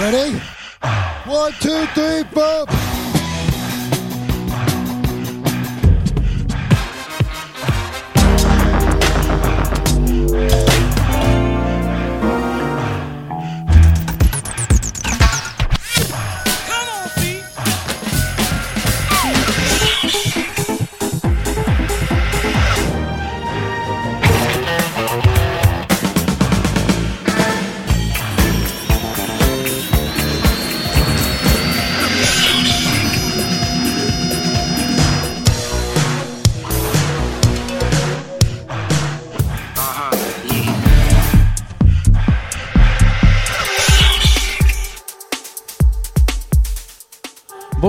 Ready? One, two, three, four.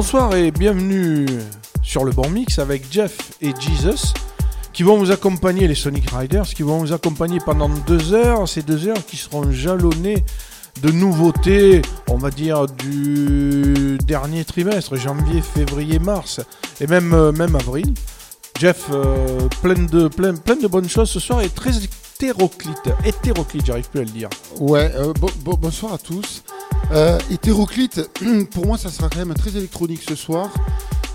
Bonsoir et bienvenue sur le bon mix avec Jeff et Jesus qui vont vous accompagner, les Sonic Riders, qui vont vous accompagner pendant deux heures. Ces deux heures qui seront jalonnées de nouveautés, on va dire, du dernier trimestre, janvier, février, mars et même, euh, même avril. Jeff, euh, plein, de, plein, de bonnes choses ce soir et très hétéroclite. Hétéroclite, j'arrive plus à le dire. Ouais, euh, bo- bo- bonsoir à tous. Euh, hétéroclite, pour moi, ça sera quand même très électronique ce soir.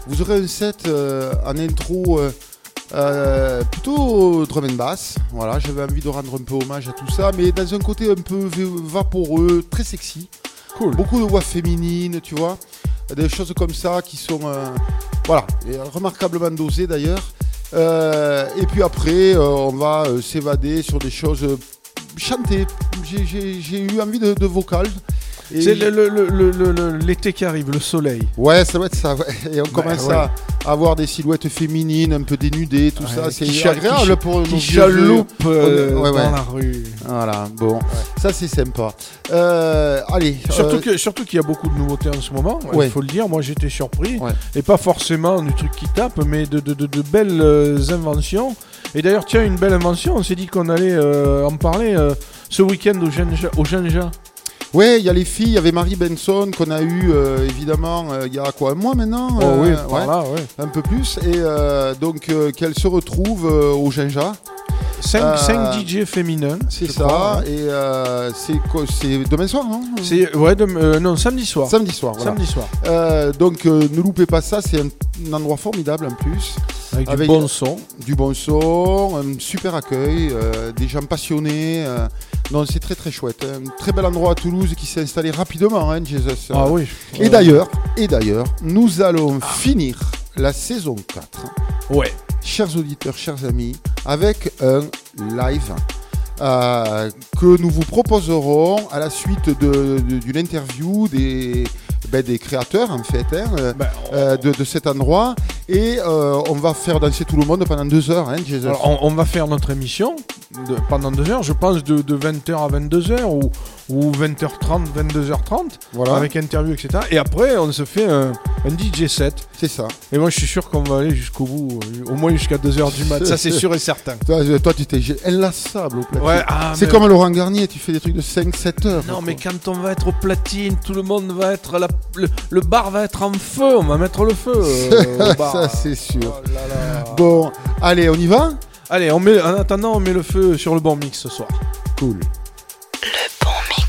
Vous aurez un set euh, en intro euh, plutôt drum and bass. Voilà, j'avais envie de rendre un peu hommage à tout ça, mais dans un côté un peu vaporeux, très sexy. Cool. Beaucoup de voix féminines, tu vois. Des choses comme ça qui sont, voilà, remarquablement dosées d'ailleurs. Et puis après, on va s'évader sur des choses chantées. J'ai- eu envie de, de vocal. C'est le- le- le- l'été qui arrive, le soleil. Ouais, ça va être ça. Et on Bah, commence ouais. à avoir des silhouettes féminines, un peu dénudées, tout Ouais, ça. C'est agréable qui- pour nos chaloupe euh, Ouais, dans la rue. Voilà, bon, ça c'est sympa. Euh, allez, Surtout euh, surtout qu'il y a beaucoup de nouveautés en ce moment, il faut le dire. Moi, j'étais surpris, et pas forcément du truc qui tape, mais de, de- de- de belles euh, inventions. Et d'ailleurs, tiens, une belle invention. On s'est dit qu'on allait euh, en parler ce week-end au Genja. Au Genja. Ouais, il y a les filles, il y avait Marie Benson qu'on a eu euh, évidemment euh, il y a quoi un mois maintenant. Oh euh, oui, ouais, par là, ouais. un peu plus. Et donc qu'elle se retrouve au Ginja, 5, Euh, DJ féminins. c'est ça. crois. Et euh, c'est demain soir, non? C'est ouais, de- euh, non samedi soir. Samedi soir. Voilà. Samedi soir. Euh, donc ne loupez pas ça, c'est un, un endroit formidable en plus. Avec, Avec- du bon son. du bon son, un super accueil, des gens passionnés. non, c'est très très chouette. Un très bel endroit à Toulouse qui s'est installé rapidement, hein, Jesus. Ah oui. Et d'ailleurs, et d'ailleurs, nous allons finir la saison 4, Ouais. chers auditeurs, chers amis, avec un live. euh, que nous vous proposerons à la suite d'une interview des, ben, des créateurs en fait hein, euh, Ben, on- euh, de, de cet endroit et euh, on va faire danser tout le monde pendant deux heures hein. Alors, on, on va faire notre émission de- pendant deux heures, je pense de, de 20h à 22h ou, ou 20h30, 22h30, voilà, avec interview, etc. Et après, on se fait un, un DJ set. c'est ça. Et moi, je suis sûr qu'on va aller jusqu'au bout, euh, au moins jusqu'à 2h du mat. Ça, c'est sûr et certain. Toi, euh, toi, tu t'es inlassable au platine. Ouais, ah, c'est mais- comme Laurent Garnier, tu fais des trucs de 5-7 heures. Non, mais quand on va être au platine, tout le monde va être. la- le, le bar va être en feu, on va mettre le feu. euh, au bar. Ça, c'est sûr. Oh là là. Bon, allez, on y va? Allez, on met, en attendant, on met le feu sur le bon mix ce soir. Cool. Le bon mix.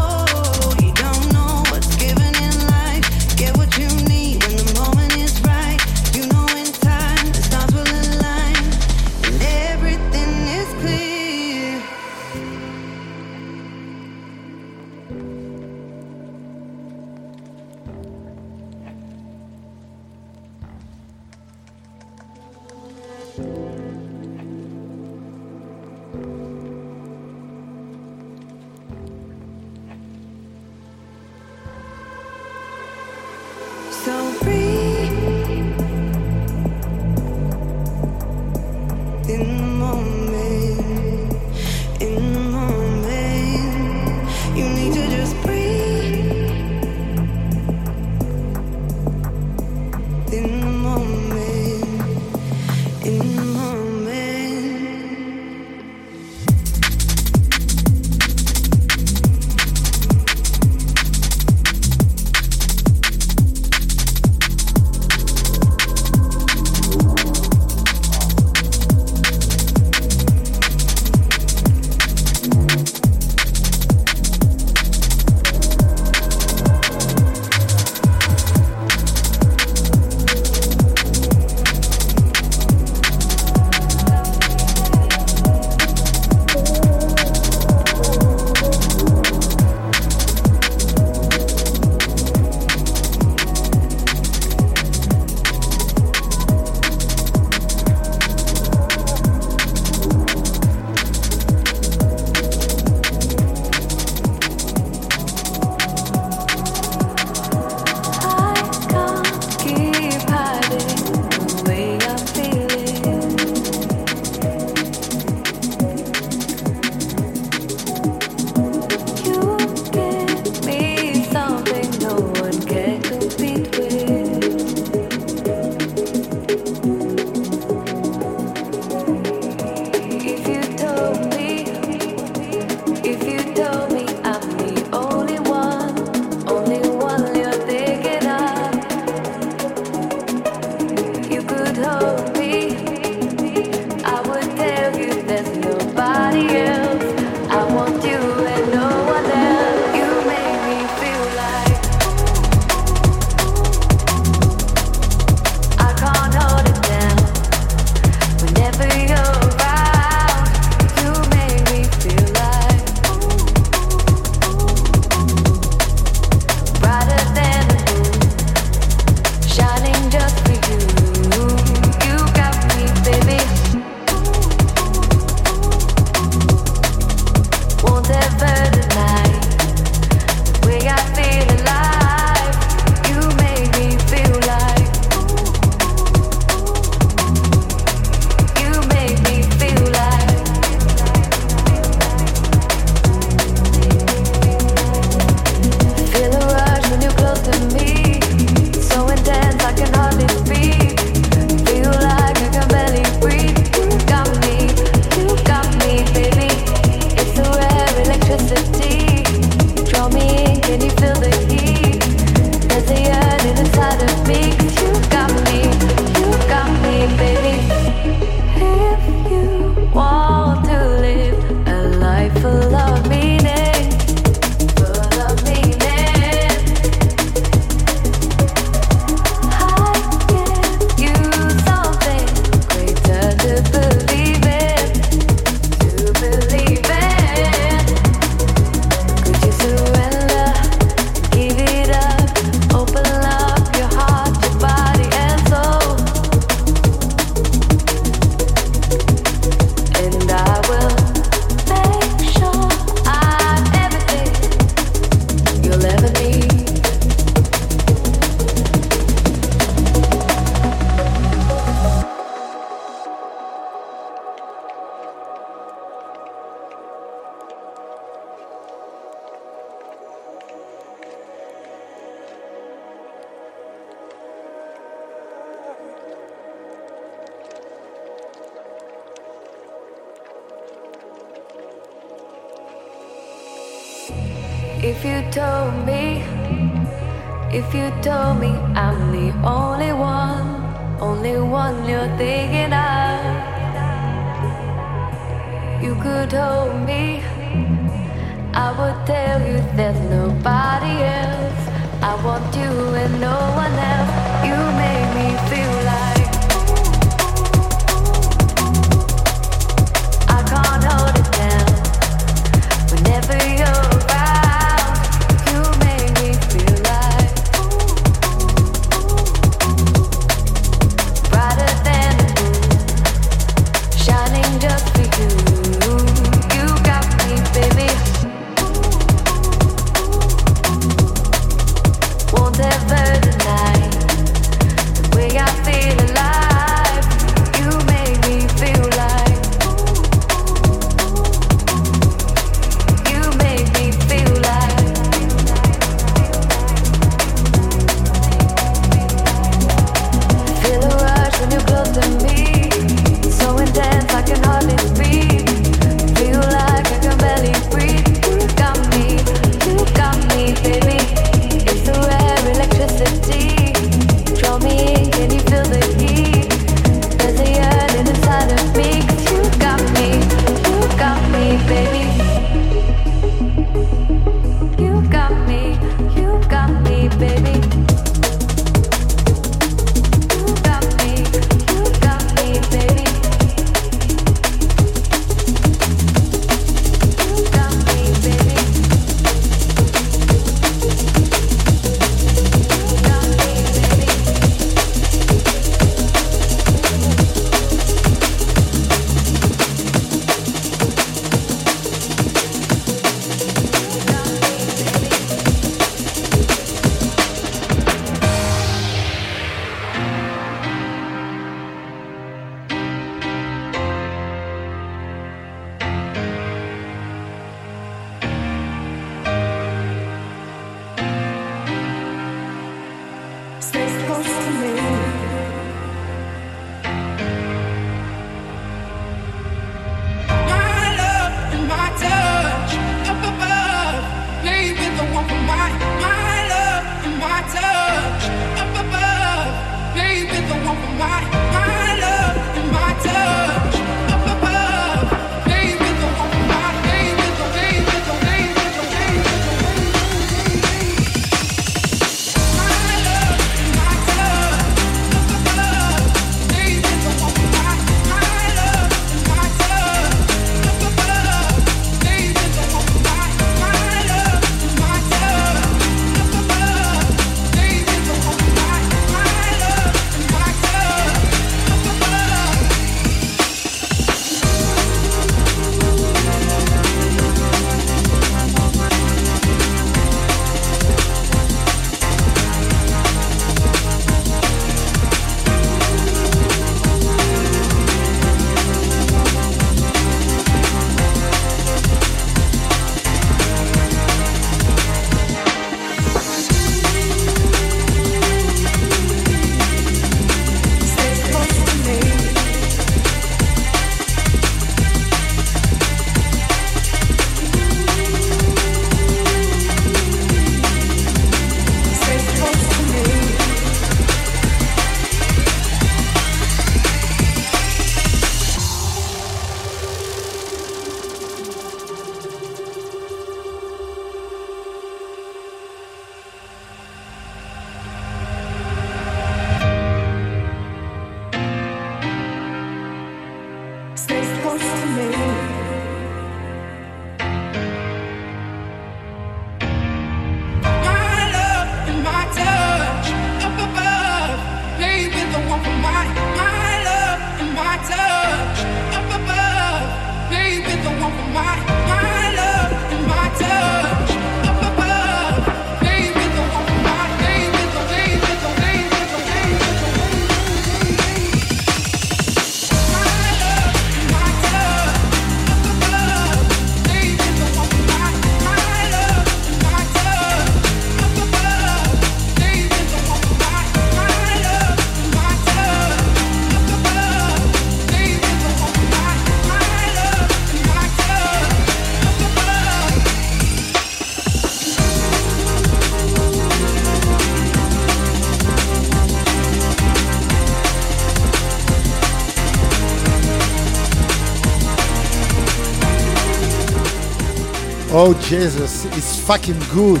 Oh Jesus, it's fucking good.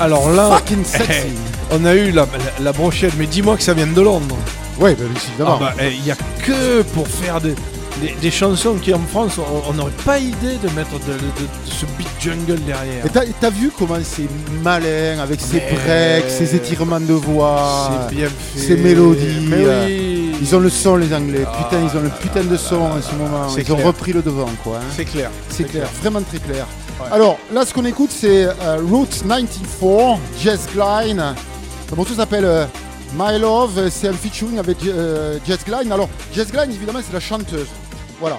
Alors là, Fucking sexy. on a eu la, la, la brochette, mais dis-moi que ça vient de Londres. Ouais, bah, évidemment. Ah bah, eh, il y a que pour faire des, des, des chansons qui en France, on- n'aurait pas idée de mettre de, de- de ce beat jungle derrière. Et t'as, vu comment c'est malin avec ses Mais- breaks, ses étirements de voix. C'est bien fait. ces mélodies, Mais oui. Ils ont le son, les Anglais. Ah, putain, ils ont le putain de son en ce moment. Ils ont repris le devant, quoi. hein. C'est clair. C'est clair, vraiment très clair. Alors, là, ce qu'on écoute, c'est euh, Route 94, Jess Glynn. Le morceau s'appelle euh, My Love. C'est un featuring avec euh, Jess Glynn. Alors, Jess Glynn, évidemment, c'est la chanteuse. Voilà.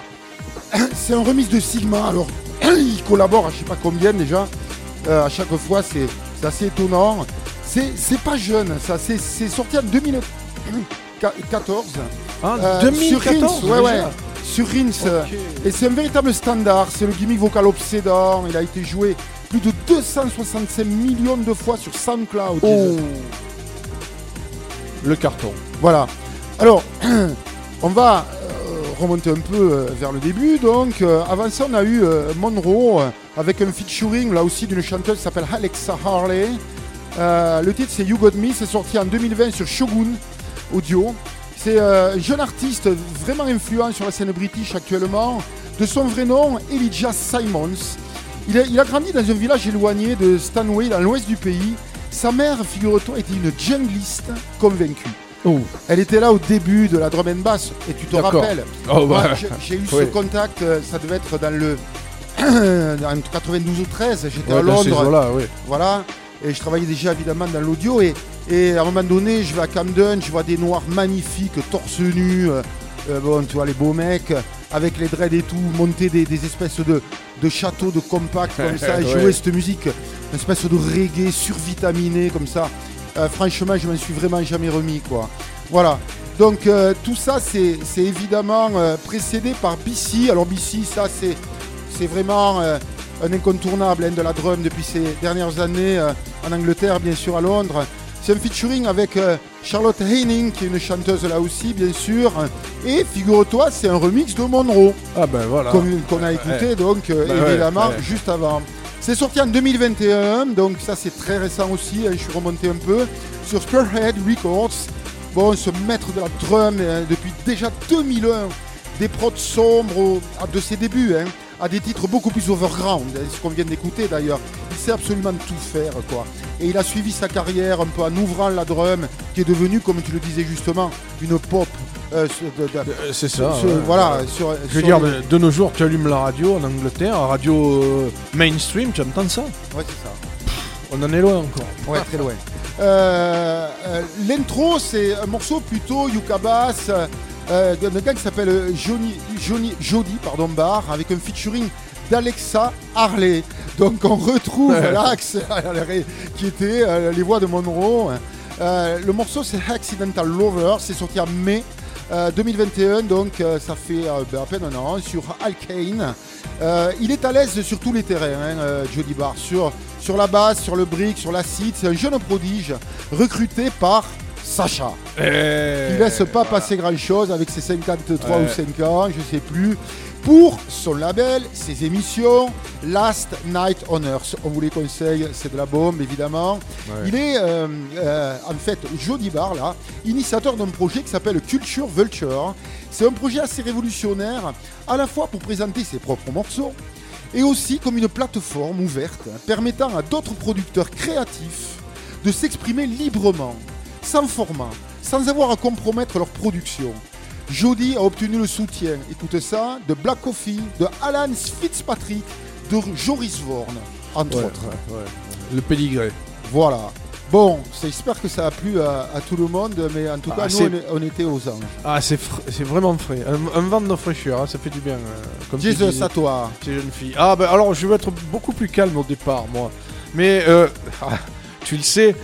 C'est un remix de Sigma. Alors, il collabore à je sais pas combien déjà. Euh, à chaque fois, c'est assez étonnant. C'est pas jeune, ça. C'est sorti en 2014. Hein, Euh, 2014 sur ouais, ouais. Sur Rins. Ok. et c'est un véritable standard, c'est le gimmick vocal obsédant, il a été joué plus de 265 millions de fois sur SoundCloud. Oh. Le carton. Voilà. Alors, on va euh, remonter un peu euh, vers le début. Donc, euh, avant ça, on a eu Monroe avec un featuring là aussi d'une chanteuse qui s'appelle Alexa Harley. Le titre c'est You Got Me, c'est sorti en 2020 sur Shogun Audio. C'est euh, un jeune artiste vraiment influent sur la scène british actuellement. De son vrai nom, Elijah Simons. Il a, il a grandi dans un village éloigné de Stanway, dans l'ouest du pays. Sa mère, figure-toi, était une jungliste convaincue. Oh. Elle était là au début de la drum and bass, et tu te rappelles. Oh, bah. j'ai- j'ai eu ce contact, euh, ça devait être dans le en 92 ou 13, j'étais à Ouais, Londres, oui. voilà, et je travaillais déjà évidemment dans l'audio, et, et à un moment donné, je vais à Camden, je vois des noirs magnifiques, torse nu, euh, euh, bon, tu vois, les beaux mecs, avec les dreads et tout, monter des, des espèces de, de châteaux de compact comme ça, et Ouais. jouer cette musique, une espèce de reggae survitaminé comme ça. Euh, franchement, je m'en suis vraiment jamais remis, quoi. Voilà. Donc euh, tout ça, c'est évidemment précédé par BC. Alors BC, ça, c'est c'est vraiment un incontournable hein, de la drum depuis ces dernières années euh, en Angleterre, bien sûr à Londres. C'est un featuring avec euh, Charlotte Haining, qui est une chanteuse là aussi, bien sûr. Et figure-toi, c'est un remix de Monroe Ah ben voilà. qu'on a écouté donc euh, Bah évidemment ouais. juste avant. C'est sorti en 2021, donc ça c'est très récent aussi, hein, je suis remonté un peu, sur Spearhead Records. Bon, ce maître de la drum euh, depuis déjà 2001, des prods sombres au- de ses débuts, hein, à des titres beaucoup plus overground, ce qu'on vient d'écouter d'ailleurs. Il sait absolument tout faire quoi. Et il a suivi sa carrière un peu en ouvrant la drum, qui est devenue, comme tu le disais justement, une pop. euh, Euh, C'est ça. sur- ouais. voilà, sur, Je veux sur dire, les- de, nos jours, tu allumes la radio en Angleterre, radio euh, mainstream, tu entends ça? Ouais, c'est ça. On en est loin encore. Ouais, très loin. Euh, euh, L'intro, c'est un morceau plutôt yuka bass euh, d'un gars qui s'appelle euh, Johnny, Johnny, Jody pardon, Barr avec un featuring d'Alexa Harley. Donc on retrouve l'axe qui était euh, les voix de Monroe. Euh, le morceau c'est Accidental Lover, c'est sorti en mai euh, 2021, donc ça fait ben, à peine un an sur Alkane. Il est à l'aise sur tous les terrains, hein, Jody Barr, sur, sur la basse, sur le brick, sur l'acide. C'est un jeune prodige recruté par Sacha. Eh, qui laisse pas passer grand chose avec ses 53 ou 5 ans, je sais plus, pour son label, ses émissions, Last Night on Earth. On vous les conseille, c'est de la bombe évidemment. Il est euh, euh, en fait Jody Bar là, initiateur d'un projet qui s'appelle Culture Vulture. C'est un projet assez révolutionnaire, à la fois pour présenter ses propres morceaux, et aussi comme une plateforme ouverte permettant à d'autres producteurs créatifs de s'exprimer librement, sans format, sans avoir à compromettre leur production. Jody a obtenu le soutien, écoute ça, de Black Coffee, de Alan Fitzpatrick, de Joris Vorn, entre Ouais, autres. ouais, ouais. Le pédigré. Voilà. Bon, j'espère que ça a plu à, à tout le monde, mais en tout Ah, cas, nous, on, était aux anges. Ah, c'est fr- c'est vraiment frais. Un, un vent de fraîcheur, hein, ça fait du bien. euh, comme Jesus, dis, à toi. ces jeunes filles. Ah, bah alors, je vais être beaucoup plus calme au départ, moi. Mais, euh, ah, tu le sais,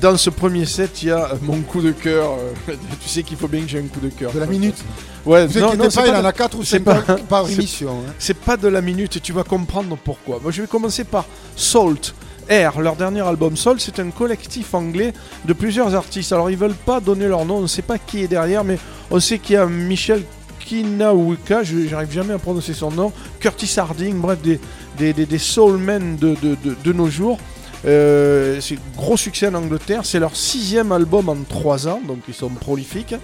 dans ce premier set, il y a mon coup de cœur. euh, tu sais qu'il faut bien que j'ai un coup de cœur. De la minute. Ouais, Vous non, non, pas, il en a 4 ou c'est 5 pas- par, c'est- émission. hein. C'est pas de la minute et tu vas comprendre pourquoi. Moi, je vais commencer par Salt Air. Leur dernier album Salt, c'est un collectif anglais de plusieurs artistes. Alors, ils veulent pas donner leur nom, on ne sait pas qui est derrière, mais on sait qu'il y a Michel Kinawuka, je j'arrive jamais à prononcer son nom, Curtis Harding, bref, des, des, des, des soulmen de, de, de, de nos jours. Euh, c'est gros succès en Angleterre, c'est leur sixième album en trois ans, donc ils sont prolifiques.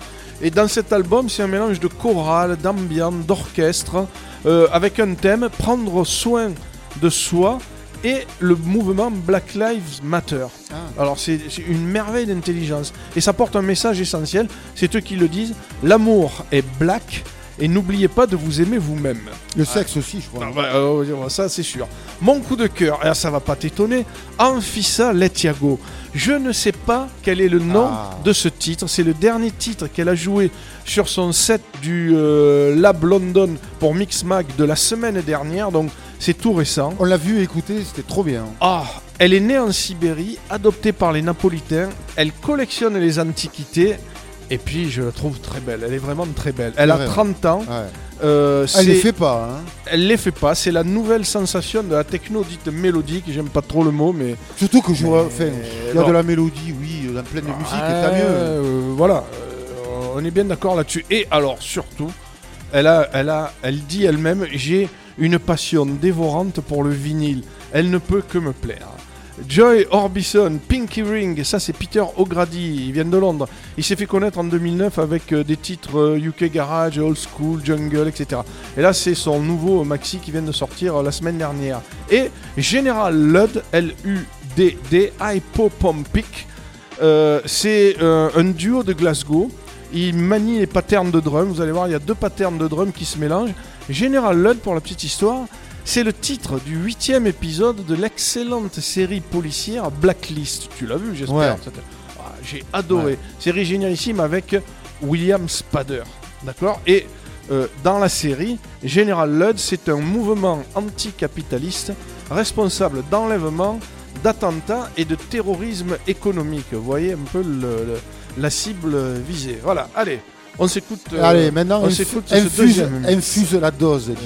Et dans cet album, c'est un mélange de chorale, d'ambiance, d'orchestre, euh, avec un thème, prendre soin de soi et le mouvement Black Lives Matter. Ah. Alors c'est c'est une merveille d'intelligence. Et ça porte un message essentiel, c'est eux qui le disent, l'amour est black et n'oubliez pas de vous aimer vous-même. Le sexe aussi, je crois. Ah bah, euh, ça c'est sûr. Mon coup de cœur, et ça va pas t'étonner, Anfissa Letiago. Je ne sais pas quel est le nom Ah. de ce titre. C'est le dernier titre qu'elle a joué sur son set du euh, Lab London pour Mixmag de la semaine dernière, donc c'est tout récent. On l'a vu et écouté, c'était trop bien. Ah, elle est née en Sibérie, adoptée par les Napolitains. Elle collectionne les antiquités. Et puis, je la trouve très belle. Elle est vraiment très belle. Elle a Ouais. 30 ans. Ouais. Euh, Elle les fait pas. Hein. elle les fait pas. C'est la nouvelle sensation de la techno dite mélodique. J'aime pas trop le mot, mais. Surtout que je vois. Enfin, il y a de la mélodie, oui, dans pleine de musique, et tant mieux. euh, voilà. Euh, on est bien d'accord là-dessus. Et alors, surtout, elle, a, elle, a, elle dit elle-même J'ai une passion dévorante pour le vinyle. Elle ne peut que me plaire. Joy Orbison, Pinky Ring, ça c'est Peter O'Grady, il vient de Londres. Il s'est fait connaître en 2009 avec euh, des titres euh, UK Garage, Old School, Jungle, etc. Et là c'est son nouveau maxi qui vient de sortir euh, la semaine dernière. Et General Ludd, L-U-D-D, Hypopompic, euh, c'est euh, un duo de Glasgow. Il manie les patterns de drum. Vous allez voir, il y a deux patterns de drum qui se mélangent. General Ludd, pour la petite histoire, c'est le titre du huitième épisode de l'excellente série policière Blacklist. Tu l'as vu, j'espère. Ouais. Ah, J'ai adoré. Ouais. Série génialissime avec William Spader. D'accord? Et euh, dans la série, General Ludd, c'est un mouvement anticapitaliste responsable d'enlèvement, d'attentats et de terrorisme économique. Vous voyez un peu le- le- la cible visée. Voilà, allez, on s'écoute. euh, Allez, maintenant, on s'écoute infuse, infuse la dose.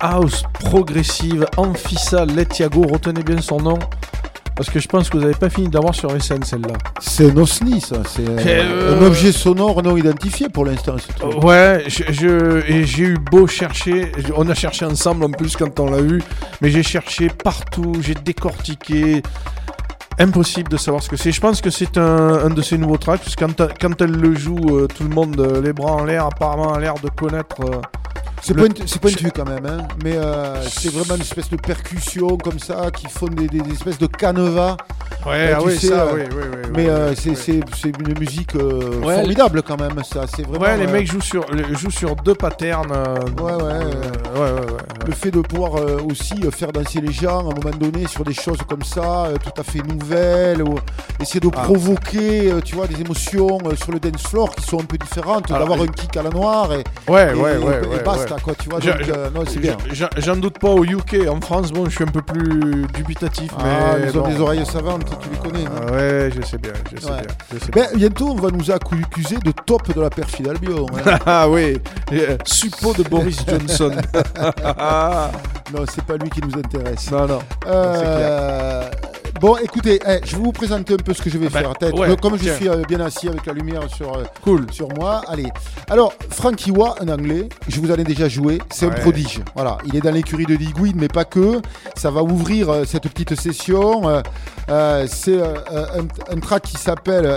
House progressive, Amphissa Letiago, retenez bien son nom. Parce que je pense que vous n'avez pas fini d'avoir sur SN celle-là. C'est un OSNI, ça. C'est un, Euh, un objet sonore non identifié pour l'instant. Ouais, je, je- et j'ai eu beau chercher, on a cherché ensemble en plus quand on l'a eu, mais j'ai cherché partout, j'ai décortiqué. Impossible de savoir ce que c'est. Je pense que c'est un, un de ces nouveaux tracks, parce que quand, quand elle le joue, euh, tout le monde, euh, les bras en l'air, apparemment a l'air de connaître C'est pointu quand même, hein. mais euh, c'est vraiment une espèce de percussion comme ça qui font des, des- des espèces de canevas. Ouais, Euh, ah oui, sais, ça, euh, oui, oui, oui. mais euh, c'est une musique euh, Ouais, formidable quand même, ça. C'est vraiment. Ouais, les euh, mecs jouent sur, jouent sur deux patterns. Ouais, ouais, ouais, ouais, ouais. Le fait de pouvoir euh, aussi faire danser les gens à un moment donné sur des choses comme ça, euh, tout à fait nouvelles, ou essayer de Ah. provoquer, euh, tu vois, des émotions euh, sur le dance floor qui sont un peu différentes, d'avoir et- un kick à la noire et, Ouais, et- ouais, ouais, et basta, quoi, tu vois. Je- euh, non, c'est bien. J'en- doute pas au UK. En France, bon, je suis un peu plus dubitatif. Ah, mais ils ont bon. des oreilles savantes, tu les connais. Ah ouais, je sais bien, je sais Ouais. bien. je sais bien. Ben, bientôt, on va nous accuser de top de la perfide Albion. hein. Ah oui, suppôt de Boris Johnson. non, c'est pas lui qui nous intéresse. non, non. Euh, Bon, écoutez, eh, je vais vous présenter un peu ce que je vais Ah ben, faire. Ouais, comme je tiens. suis euh, bien assis avec la lumière sur, euh, Cool. sur moi. Allez. Alors, Frankie Wa, un anglais, je vous en ai déjà joué. C'est un prodige. Voilà. Il est dans l'écurie de Digweed, mais pas que. Ça va ouvrir euh, cette petite session. C'est un, un track qui s'appelle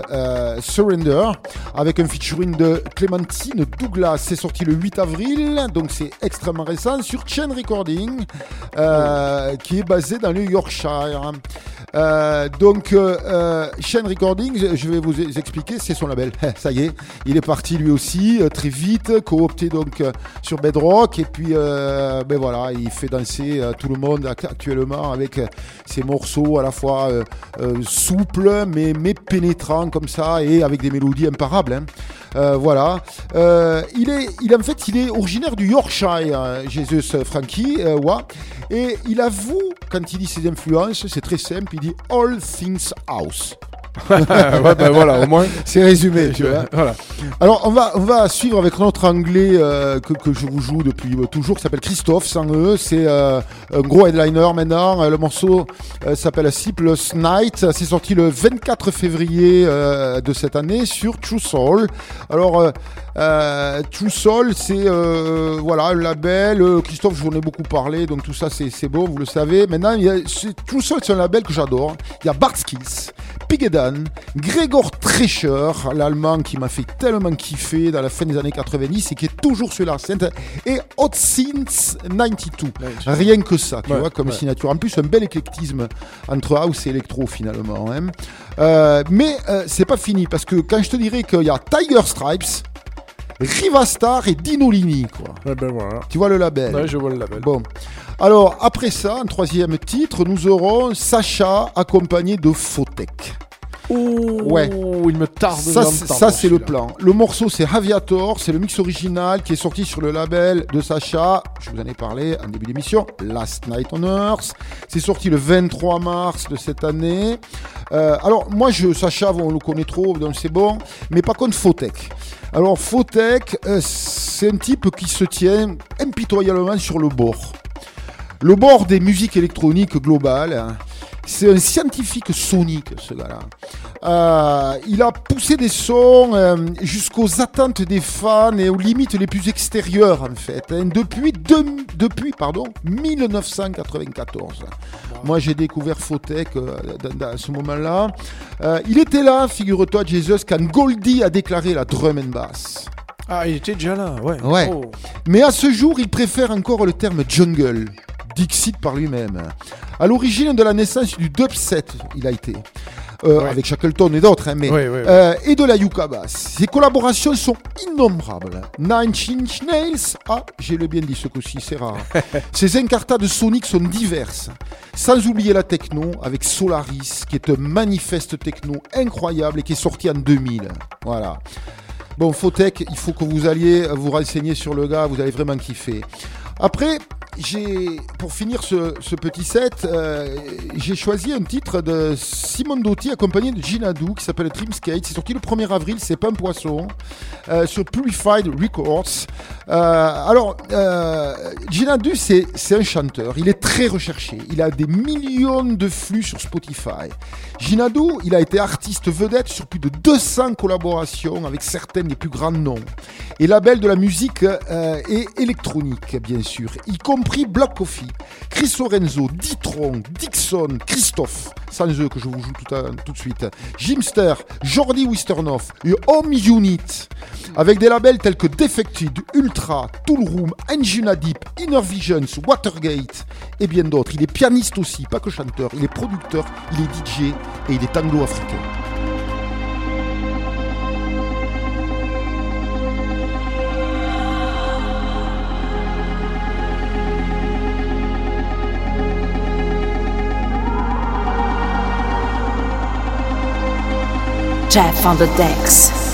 Surrender, avec un featuring de Clémentine Douglas. C'est sorti le 8 avril, donc c'est extrêmement récent, sur Chain Recording, euh, qui est basé dans le Yorkshire. Euh, donc, euh, euh, Chain Recording, je- vais vous expliquer, c'est son label. Ça y est, il est parti lui aussi euh, très vite, coopté donc sur Bedrock, et puis euh, ben voilà, il fait danser tout le monde ac- actuellement avec ses morceaux à la fois souples mais, mais pénétrants comme ça et avec des mélodies imparables. hein. Euh, voilà. Euh, il est, il en fait, il est originaire du Yorkshire, euh, Jesus Frankie, euh, et il avoue quand il dit ses influences, c'est très simple, il dit All Things House. ouais, ben voilà, au moins. C'est résumé, tu vois. Voilà. Alors, on va, on va suivre avec notre anglais euh, que, que je vous joue depuis euh, toujours, qui s'appelle Christophe, sans eux. C'est euh, un gros headliner maintenant. Euh, Le morceau euh, s'appelle Sleepless Night. C'est sorti le 24 février euh, de cette année sur True Soul. Alors, euh, True Soul, c'est euh, voilà, un label. Euh, Christophe, je vous en ai beaucoup parlé, donc tout ça, c'est c'est bon, vous le savez. Maintenant, il y a, c'est- True Soul, c'est un label que j'adore. Il y a Bart Skills, Pigedan, Gregor Trescher, l'allemand qui m'a fait tellement kiffer dans la fin des années 90 et qui est toujours sur la scène, et Hot Since 92. Rien que ça, tu Ouais, vois, comme ouais. signature. En plus, un bel éclectisme entre house et électro finalement. hein. Euh, mais euh, c'est pas fini parce que quand je te dirais qu'il y a Tiger Stripes, Rivastar et Dinolini, quoi. Ouais, ben voilà. Tu vois le label. Ouais, je vois le label. Bon. Alors, après ça, en troisième titre, nous aurons Sacha accompagné de Fotech. Ouh, Ouais. il me tarde de Ça, c'est- ça c'est le plan. Le morceau, c'est Aviator, c'est le mix original qui est sorti sur le label de Sacha. Je vous en ai parlé en début d'émission. Last Night on Earth. C'est sorti le 23 mars de cette année. Euh, alors, moi, je, Sacha, on le connaît trop, donc c'est bon. Mais par contre, Fotech. Alors, Fotech, euh, c'est un type qui se tient impitoyablement sur le bord. Le bord des musiques électroniques globales. C'est un scientifique sonique, ce gars-là. Euh, il a poussé des sons euh, jusqu'aux attentes des fans et aux limites les plus extérieures, en fait. hein, depuis, deux- depuis pardon, 1994. Moi, j'ai découvert Fotech euh, dans ce moment-là. Euh, il était là, figure-toi, Jesus, quand Goldie a déclaré la drum and bass. Ah, il était déjà là, ouais. Ouais. Oh. Mais à ce jour, il préfère encore le terme jungle, Dixit par lui-même. À l'origine de la naissance du dubset, il a été. Euh, Ouais. Avec Shackleton et d'autres, hein, mais Ouais, ouais, ouais. euh, et de la yuka bass. Ses collaborations sont innombrables. Nine Inch Nails, ah, j'ai le bien dit ce coup-ci, c'est rare. Ses incartades soniques sont diverses. Sans oublier la techno avec Solaris, qui est un manifeste techno incroyable et qui est sorti en 2000. Voilà. Bon, Fotech, il faut que vous alliez vous renseigner sur le gars, vous allez vraiment kiffer. Après, j'ai, pour finir ce, petit set, euh, j'ai choisi un titre de Simon Doty accompagné de Ginadou qui s'appelle Dreamskate. C'est sorti le 1er avril, c'est pas un poisson, euh, sur Purified Records. Euh, alors, Ginadou, c'est, un chanteur. Il est très recherché. Il a des millions de flux sur Spotify. Ginadou, il a été artiste vedette sur plus de 200 collaborations avec certains des plus grands noms. et label de la musique et électronique, bien sûr, compris Black Coffee, Chris Lorenzo, Ditron, Dixon, Christophe, sans eux que je vous joue tout, de suite, Jimster, Jordi Wisternoff et Home Unit, avec des labels tels que Defected, Ultra, Toolroom, Engina Deep, Inner Visions, Watergate et bien d'autres. Il est pianiste aussi, pas que chanteur, il est producteur, il est DJ et il est anglo-africain. Jeff on the decks.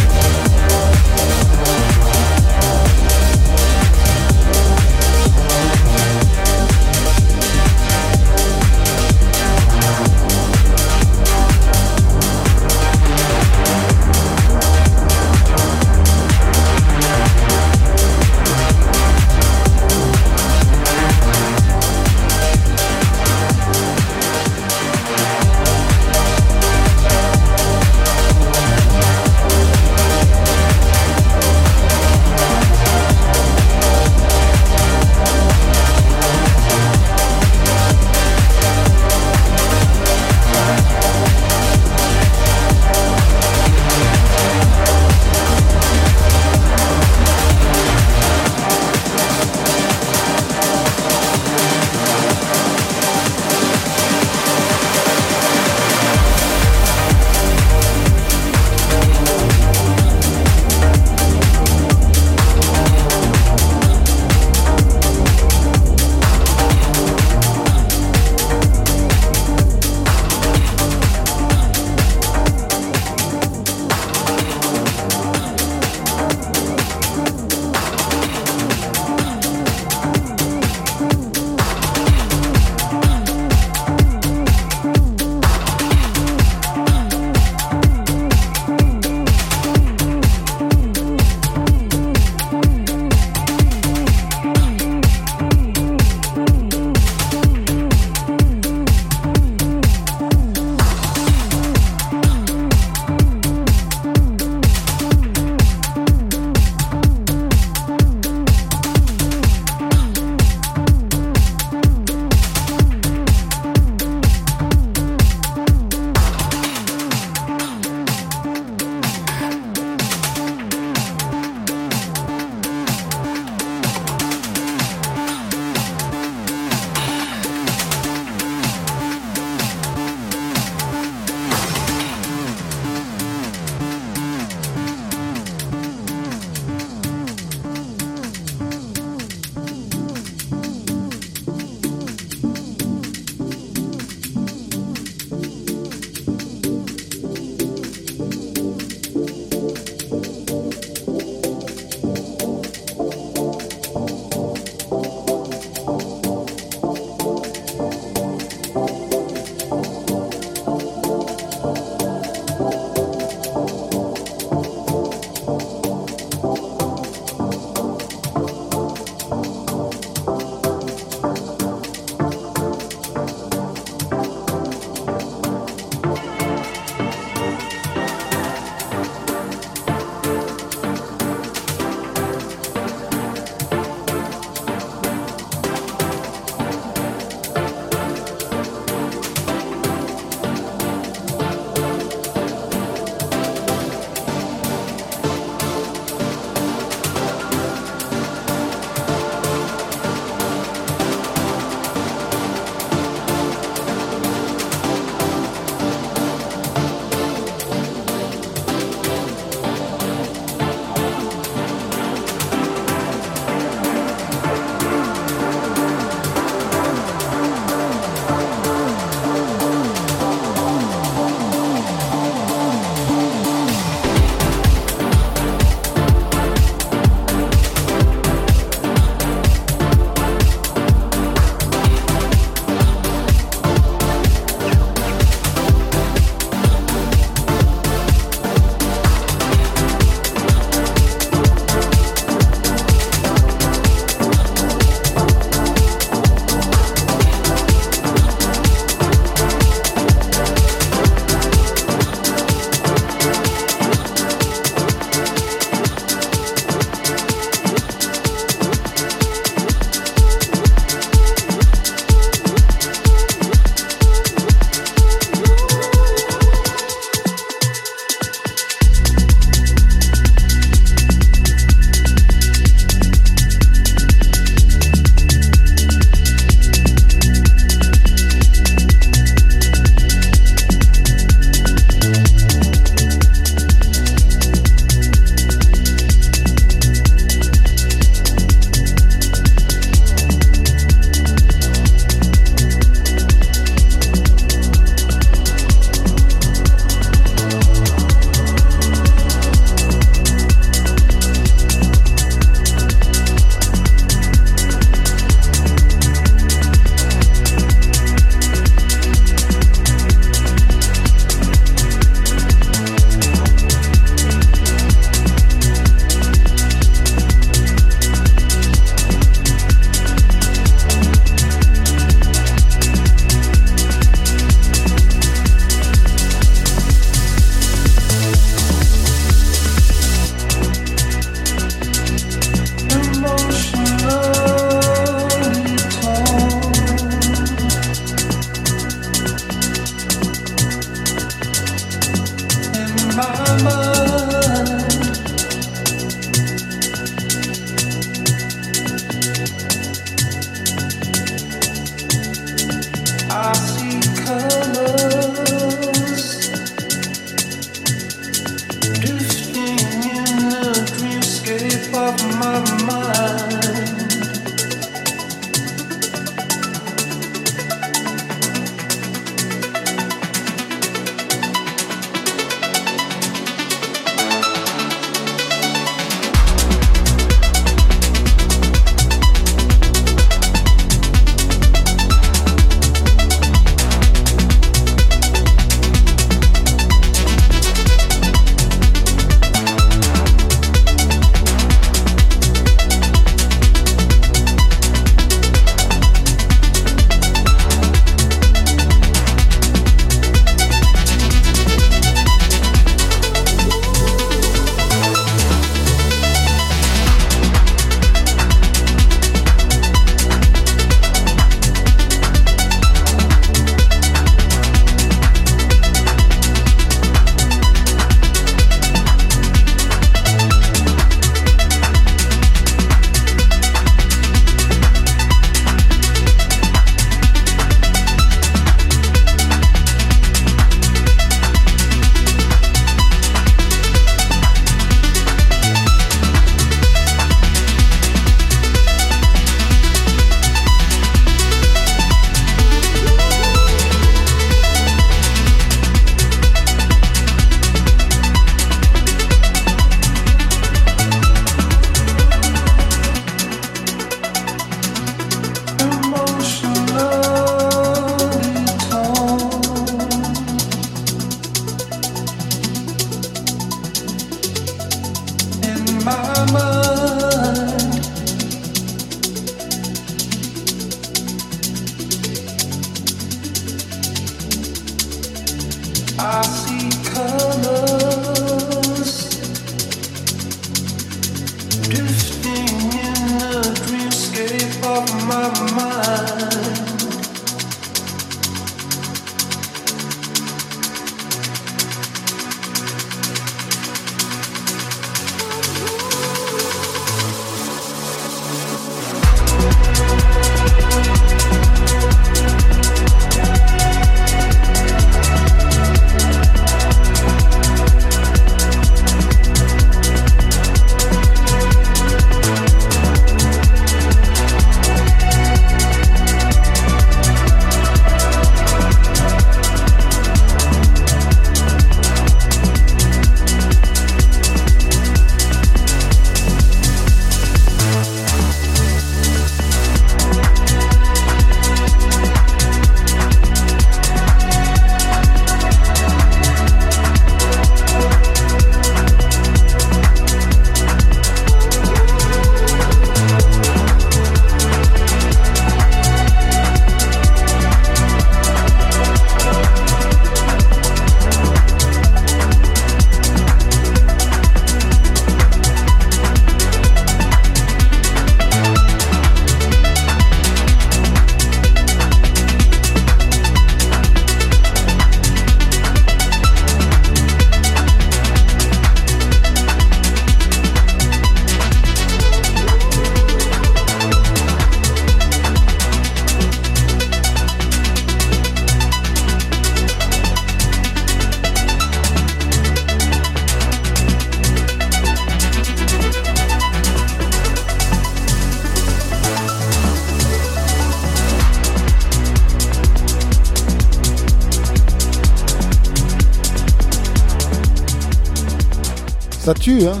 Ça tue, hein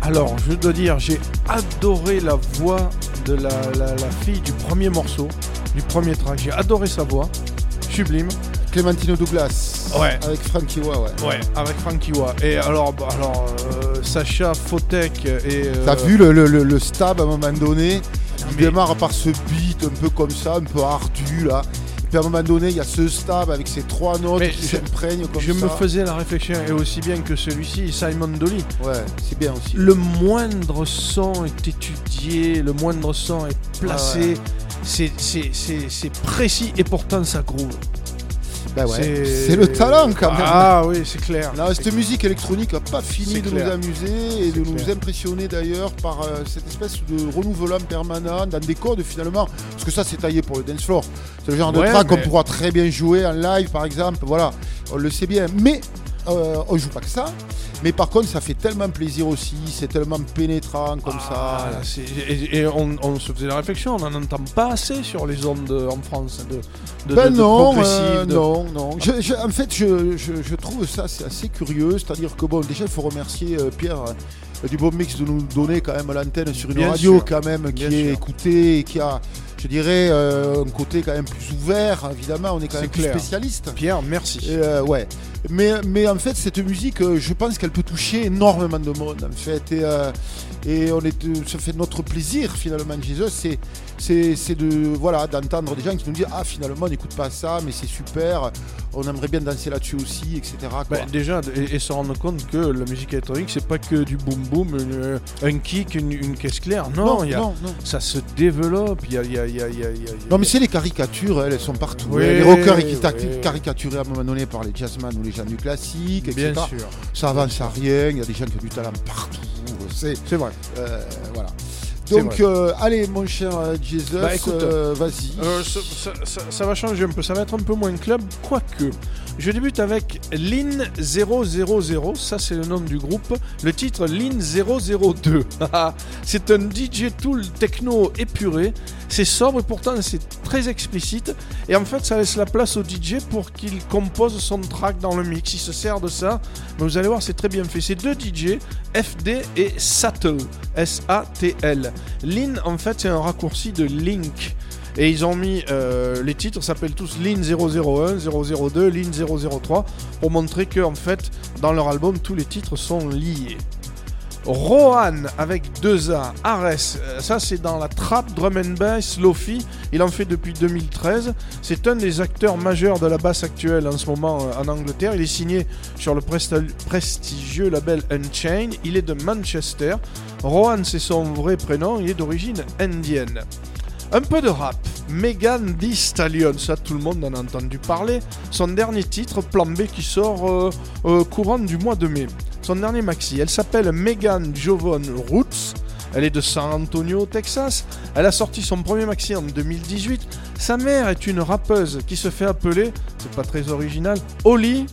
Alors, je dois dire, j'ai adoré la voix de la, la- la fille du premier morceau, du premier track. J'ai adoré sa voix. Sublime. Clémentino Douglas. Ouais. Avec Frankie Wa, ouais. Ouais, avec Frankie Wa. Et alors, bah, alors euh, Sacha Fotek et. euh, T'as vu le, le- le- le stab à un moment donné? Il démarre par ce beat un peu comme ça, un peu ardu là. Puis à un moment donné, il y a ce stab avec ces trois notes Mais qui je- s'imprègnent comme Je ça. me faisais la réflexion, et aussi bien que celui-ci, Simon Dolly. Ouais, c'est bien aussi. Le moindre son est étudié, le moindre son est placé. Ah C'est- C'est précis et pourtant ça groove. Bah ouais, c'est le talent quand même. Ah oui, c'est clair. Non, cette musique électronique n'a pas fini de clair. nous amuser et de nous impressionner d'ailleurs par euh, cette espèce de renouvellement permanent dans des codes finalement. Parce que ça, c'est taillé pour le dance floor. C'est le genre de track qu'on pourra très bien jouer en live par exemple. Voilà, on le sait bien. Mais euh, on joue pas que ça. Mais par contre, ça fait tellement plaisir aussi. C'est tellement pénétrant comme Ah, ça. et, et on, on se faisait la réflexion, on n'en entend pas assez sur les ondes en France de, de, Ben de- non, euh, non, non. Je- je- en fait, je, trouve ça c'est assez curieux. C'est-à-dire que bon, déjà, il faut remercier euh, Pierre euh, du bon mix de nous donner quand même l'antenne sur une Bien radio sûr. quand même qui Bien est sûr. écoutée et qui a, je dirais, euh, un côté quand même plus ouvert. Évidemment, on est quand même plus spécialiste. Pierre, merci. Et, euh, ouais. Mais, mais en fait, cette musique, euh, je pense qu'elle peut toucher énormément de monde, en fait. Et, et on est, euh, ça fait notre plaisir, finalement, Jesus, c'est, c'est, c'est de, voilà, d'entendre des gens qui nous disent Ah, finalement, on n'écoute pas ça, mais c'est super, on aimerait bien danser là-dessus aussi, etc. quoi. Ben, déjà, et, et se rendre compte que la musique électronique, c'est pas que du boom boom, une- un kick, une, une caisse claire. Non, non, il y a- non, non. ça se développe. Y a, y a- y Non, mais c'est les caricatures, elles, elles sont partout. Oui, les rockers qui oui. caricaturés à un moment donné par les jazzman ou les gens du classique, etc. Bien sûr. Ça avance à rien, il y a des gens qui ont du talent partout. C'est, vrai. Euh, voilà. Donc, euh, allez, mon cher euh, Jesus, Bah, euh, vas-y. Euh, ça, ça- ça- ça va changer un peu, ça va être un peu moins club, quoique. Je débute avec Lin 000, ça c'est le nom du groupe. Le titre Lin 002. c'est un DJ tool techno épuré. C'est sobre et pourtant c'est très explicite. Et en fait, ça laisse la place au DJ pour qu'il compose son track dans le mix. Il se sert de ça. Mais vous allez voir, c'est très bien fait. C'est deux DJ, FD et Sattel. S-A-T-L. Lin, en fait, c'est un raccourci de Link. Et ils ont mis euh, les titres s'appellent tous Lin 001, 002, Lin 003 pour montrer que en fait dans leur album tous les titres sont liés. Rohan avec deux A, Ares, euh, ça c'est dans la trap, drum and bass, lofi, il en fait depuis 2013. C'est un des acteurs majeurs de la basse actuelle en ce moment euh, en Angleterre. Il est signé sur le prestigieux label Unchained. Il est de Manchester. Rohan c'est son vrai prénom, il est d'origine indienne. Un peu de rap. Megan Thee Stallion, ça tout le monde en a entendu parler. Son dernier titre, Plan B, qui sort euh, euh, courant du mois de mai. Son dernier maxi, elle s'appelle Megan Jovon Roots. Elle est de San Antonio, Texas. Elle a sorti son premier maxi en 2018. Sa mère est une rappeuse qui se fait appeler, c'est pas très original, Holly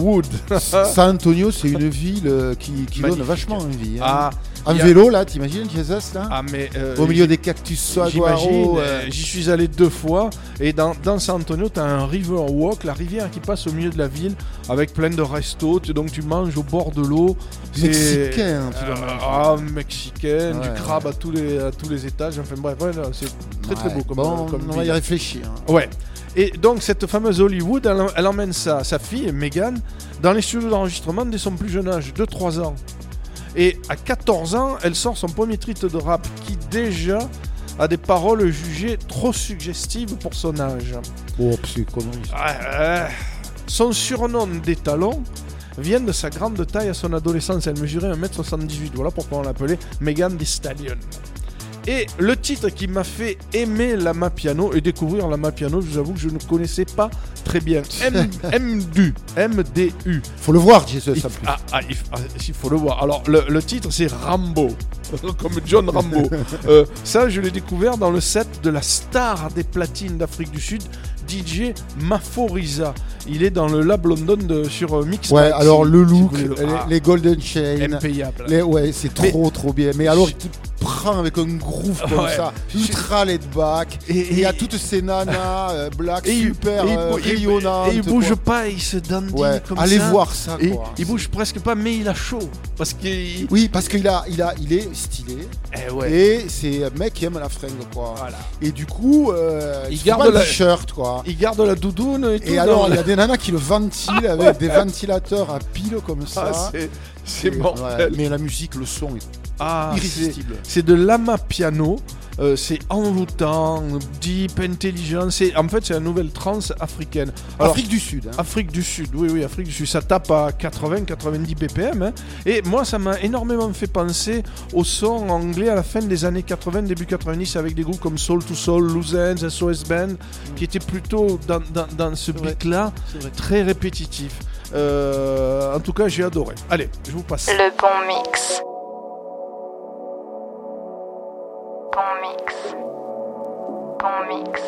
Wood. San Antonio, c'est une ville euh, qui, qui donne vachement envie. hein. ah, a- vélo, là, t'imagines, Jesus, là ah, mais euh, Au milieu des cactus J'imagine, saguaro. euh, euh, j'y suis allé deux fois et dans, dans San Antonio tu as un river walk, la rivière qui passe au milieu de la ville avec plein de restos, tu- donc tu manges au bord de l'eau. Mexicain, tu dois Euh, manger. ah, mexicaine, Ouais, du crabe à tous les à tous les étages, enfin bref, ouais, c'est très très beau comme, Bon, comme on va y réfléchir. Ouais. Et donc cette fameuse Hollywood, elle, elle emmène sa, sa fille, Megan, dans les studios d'enregistrement dès son plus jeune âge, de 3 ans. Et à 14 ans, elle sort son premier titre de rap qui déjà a des paroles jugées trop suggestives pour son âge. Oh, ouais. Son surnom d'étalon vient de sa grande taille à son adolescence. Elle mesurait 1m78. Voilà pourquoi on l'appelait Megan Thee Stallion. Et le titre qui m'a fait aimer la piano et découvrir la piano, je vous avoue que je ne connaissais pas très bien. M MDU. MDU. Faut le voir, Jesus, Il, en plus. ah, ah, il, ah, il faut le voir. Alors, le, le titre, c'est Rambo. Comme John Rambo. Euh, ça, je l'ai découvert dans le set de la star des platines d'Afrique du Sud, DJ Maforiza. Il est dans le Lab London de, sur euh, Mix. Ouais, alors le look, le- les, Ah, les Golden Chain, impayable. les- ouais, c'est Mais- trop trop bien. Mais alors prend avec un groove comme Ouais. ça, ultra laid back. Et- Et il y a toutes ces nanas euh, black et super euh, et il- il bouge quoi. pas, il se dandine Ouais, comme allez ça. voir ça Et quoi. il bouge presque pas, mais il a chaud. Parce qu'il. Oui, parce qu'il a, il a, il est stylé Eh ouais. et c'est un mec qui aime la fringue quoi. Voilà. Et du coup, euh, Il il garde le t-shirt quoi. Il garde la doudoune et tout. Et alors, il y a des nanas qui le ventilent avec des ventilateurs à pile comme ça. Ah, c'est- mortel. ouais, mais la musique, le son est Ah, c'est- irrésistible. C'est de l'ama piano. euh, c'est envoûtant, deep, intelligent. C'est en fait c'est la nouvelle trance africaine. Alors, Afrique du Sud. hein. Afrique du Sud, oui, oui, Afrique du Sud, ça tape à 80-90 BPM. hein. Et moi, ça m'a énormément fait penser au son anglais à la fin des années 80, début 90, avec des groupes comme Soul to Soul, Loose Ends, SOS Band, qui étaient plutôt dans, dans- dans ce vrai. beat-là, très répétitif. Euh, en tout cas, j'ai adoré. Allez, je vous passe. Le bon mix. Bon mix. Bon mix.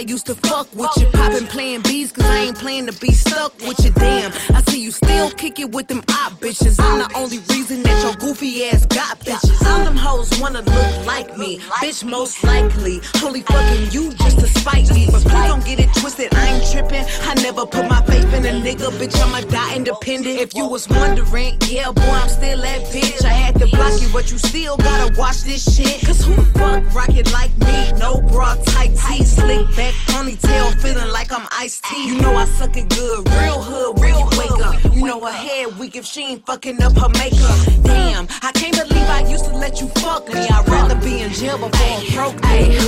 I used to fuck with you. Poppin' playing bees, cause I ain't playing to be stuck with you. Damn, I see you still kick it with them op bitches. I'm the only reason that your goofy ass got bitches. All them hoes wanna look like me. Bitch, most likely. Only fucking you just to spite me. But please don't get it twisted, I ain't trippin'. I never put my faith in a nigga, bitch. I'ma die independent. If you was wondering, yeah, boy, I'm still that bitch. I had to block you, but you still gotta watch this shit. Cause who the fuck rockin' like me? No bra, tight tee, slick back, ponytail, feeling like I'm iced tea. You know I suck it good, real hood, real wake up. You know her head weak if she ain't fucking up her makeup. Damn, I can't believe I used to let you fuck me. I'd rather be in jail before I broke.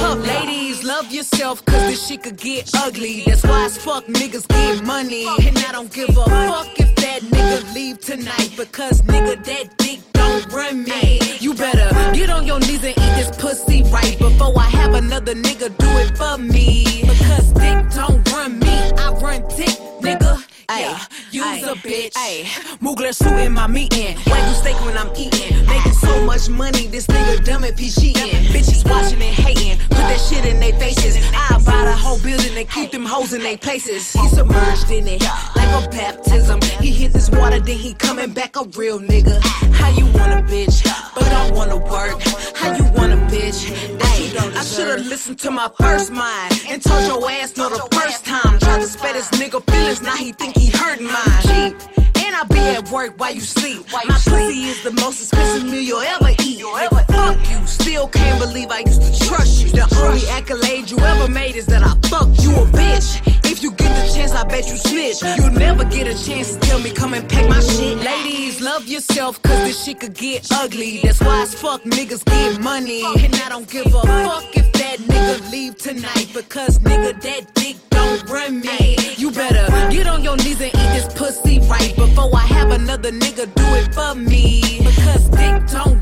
Up, ladies, love yourself, cause this shit could get ugly. That's why as fuck niggas get money. And I don't give a fuck if that nigga leave tonight, because nigga, that dick don't run me. You better get on your knees and eat this pussy right before I have another nigga do it for me. Because dick don't run me, I run dick, nigga. Yeah, you's a bitch. Ay, Mugler suit in my meeting. Wagyu steak when I'm eating. Making so much money, this nigga dumb and PGing. Bitches watching and hating. Put that shit in their faces. I buy the whole building and keep them hoes in their places. He submerged in it like a baptism. He hit this water, then he coming back a real nigga. How you want a bitch, but don't wanna work? How you want a bitch you don't I should've listened to my first mind and told your ass no the first time. Tried to spare this nigga feelings, now he think he hurting mine. Cheap. And I be at work while you sleep. My pussy is the most expensive meal you'll ever eat. Nigga, fuck you. Still can't believe I used to trust you. The only accolade you ever made is that I fucked you a bitch. If you get the chance, I bet you snitch. You'll never get a chance to tell me come and pack my shit. Ladies, love yourself, cause this shit could get ugly. That's why as fuck niggas get money. And I don't give a fuck if that nigga leave tonight. Because nigga, that dick don't run me. You better get on your knees and eat this pussy right before I have another nigga do it for me. Because dick don't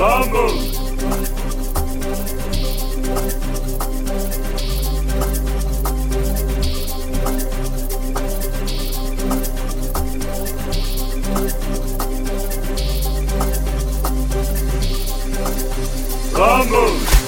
Vamos! Vamos!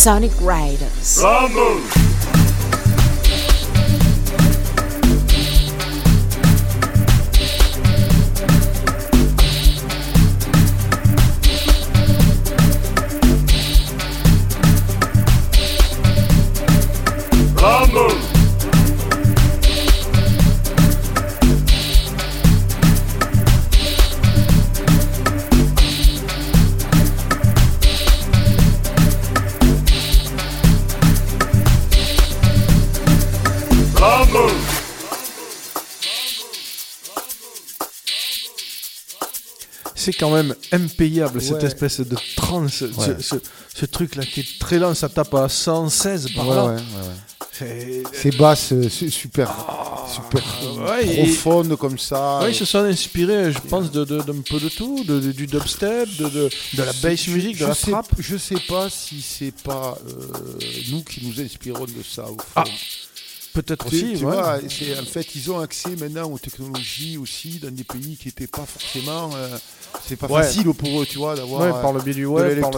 Sonic Riders. Rumble. C'est quand même impayable cette espèce de trance, ce, Ouais. ce, ce truc-là qui est très lent, ça tape à 116 par Ouais, là. C'est- Ces basses, euh, super, super ouais, et- profondes comme ça. Ils se sont inspirés, je pense, de- de- d'un peu de tout, de, du dubstep, de, la bass music, de la trap. Je sais pas si c'est pas euh, nous qui nous inspirons de ça au fond. Ah, Peut-être aussi, tu ouais. vois, en fait, ils ont accès maintenant aux technologies aussi dans des pays qui n'étaient pas forcément. euh, c'est pas Ouais. facile pour eux, tu vois, d'avoir Ouais, par le biais du de web, par de-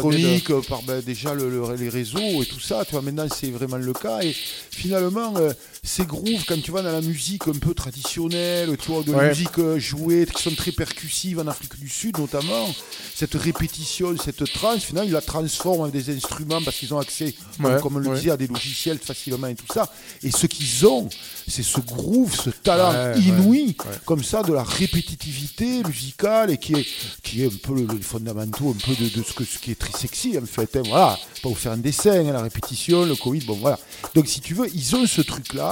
euh, par ben, déjà le- le- les réseaux et tout ça. Tu vois, maintenant c'est vraiment le cas. Et finalement, euh, ces grooves, quand tu vas dans la musique un peu traditionnelle, tu vois, de la Ouais. musique euh, jouée, qui sont très percussives en Afrique du Sud notamment, cette répétition, cette trance, finalement, ils la transforment en des instruments parce qu'ils ont accès, comme- Ouais, comme on le ouais. disait, à des logiciels facilement et tout ça. Et ce qu'ils ont, c'est ce groove, ce talent inouï, comme ça, de la répétitivité musicale et qui est, qui est un peu le, le fondamentaux un peu de, de ce, que, ce qui est très sexy en fait. hein, voilà, pas vous faire un dessin, hein, la répétition, le Covid, bon voilà. Donc si tu veux, ils ont ce truc-là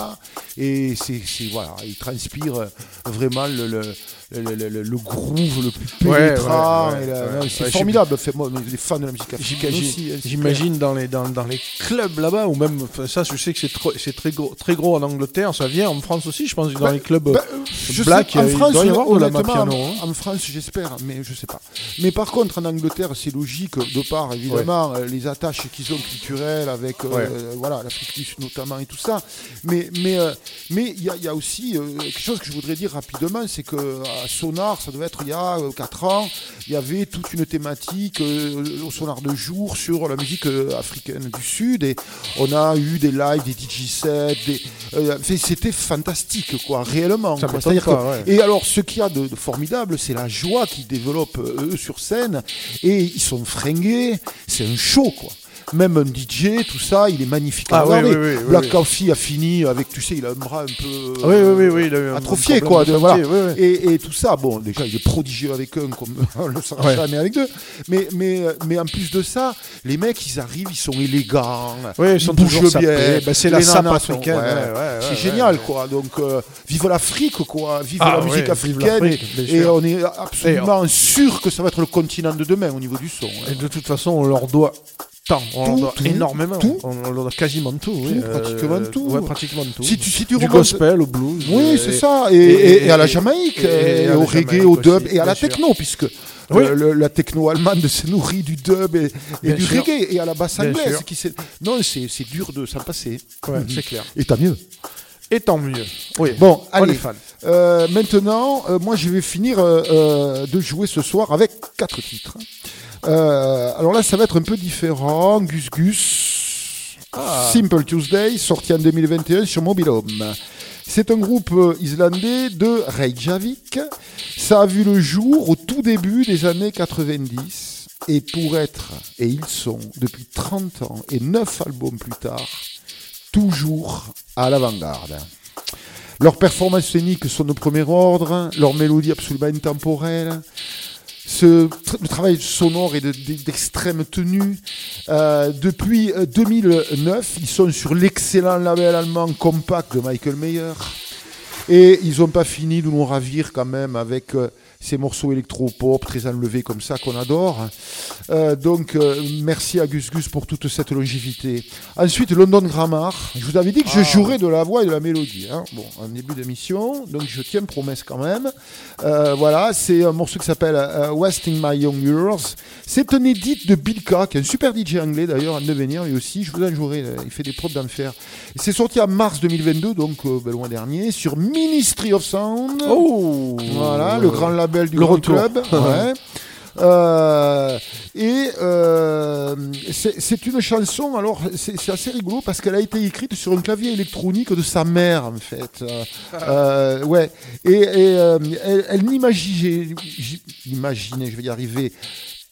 et c'est, voilà, ils transpirent euh, vraiment le, le, le, le- le- le groove le plus pénétrant. ouais, ouais, ouais. c'est formidable. Fait, moi, les fans de la musique africaine J'imagine dans les, dans, dans les clubs là-bas, ou même, ça je sais que c'est très gros, très gros en Angleterre, ça vient en France aussi, je pense, dans Bah, les clubs bah, euh, je black, sais, en il France, doit y avoir de la honnêtement, mapiano. en- hein. En France, j'espère, mais je sais pas. Mais par contre, en Angleterre, c'est logique, de par évidemment euh, les attaches qu'ils ont culturelles avec euh, euh, voilà l'Afrique du Sud notamment et tout ça. Mais mais euh, mais il y y a aussi euh, quelque chose que je voudrais dire rapidement, c'est que Sonar, ça devait être il y a 4 ans, il y avait toute une thématique euh, au Sonar de jour sur la musique euh, africaine du Sud et on a eu des lives, des DJ sets, des, euh, c'était fantastique quoi, réellement. Ça quoi. m'étonne C'est-à-dire pas, que- ouais. et alors, ce qu'il y a de, de formidable, c'est la joie qu'ils développent euh, eux sur scène. Et ils sont fringués. C'est un show, quoi. Même un DJ, tout ça, il est magnifique à Ah oui, oui, oui, Black. Coffee a fini avec, tu sais, il a un bras un peu Ah oui, oui, oui, oui, il a eu un atrophié, quoi. de voilà. Et, et tout ça, bon, déjà, il est prodigieux avec un, comme on le sera Ouais. jamais avec deux. Mais, mais, mais en plus de ça, les mecs, ils arrivent, ils sont élégants. Ils sont bougent bien. Ben, c'est la sape africaine, ouais. ouais, c'est génial, quoi. Donc, euh, vive l'Afrique, quoi. Vive Ah, la musique africaine. et, on est absolument sûr que ça va être le continent de demain au niveau du son. hein. Et de toute façon, on leur doit tant, on Tout, doit tout, énormément. tout. On doit quasiment tout, oui. Tout, pratiquement tout. Ouais, pratiquement tout. Si tu, si tu du remontes- gospel au blues. Oui, euh, c'est ça. Et, et- et à la Jamaïque, et- la au reggae, au dub, et à la sûr. techno, puisque Oui. le- la techno allemande se nourrit du dub et, du sûr. reggae, et à la basse anglaise. Qui s'est- non, c'est c'est dur de s'en passer. Ouais, c'est clair. Et tant mieux. Et tant mieux. Oui. Bon, on allez. Euh, maintenant, euh, moi, je vais finir euh, euh, de jouer ce soir avec quatre titres. Euh, alors là, ça va être un peu différent. Gus Gus, Simple Tuesday, sorti en 2021 sur Mobile Home. C'est un groupe euh, islandais de Reykjavik. Ça a vu le jour au tout début des années 90. Et pour être, et ils sont, depuis 30 ans et 9 albums plus tard, toujours à l'avant-garde. Leurs performances scéniques sont de premier ordre, leur mélodie absolument intemporelle. Ce le travail sonore est de- de- d'extrême tenue. Euh, depuis euh, 2009, ils sont sur l'excellent label allemand Compact de Michael Mayer. Et ils n'ont pas fini de nous ravir quand même avec euh, ces morceaux électro-pop très enlevés comme ça qu'on adore. Euh, donc euh, merci à Gus Gus pour toute cette longévité. Ensuite, London Grammar. Je vous avais dit que je jouerais de la voix et de la mélodie. hein. Bon, en début d'émission, donc je tiens promesse quand même. Euh, voilà, c'est un morceau qui s'appelle Wasting My Young Years. C'est un edit de Bill K, qui est un super DJ anglais d'ailleurs en devenir, lui aussi. Je vous en jouerai, il fait des prods d'enfer. Et C'est sorti en mars 2022, donc ben, loin dernier, sur Ministry of Sound. Oh Voilà, le grand label du Le Grand retour. club. ouais. Euh, et euh, c'est une chanson, alors c'est assez rigolo parce qu'elle a été écrite sur un clavier électronique de sa mère en fait. Euh, ouais. Et, et, elle, elle n'imaginait, je vais y arriver,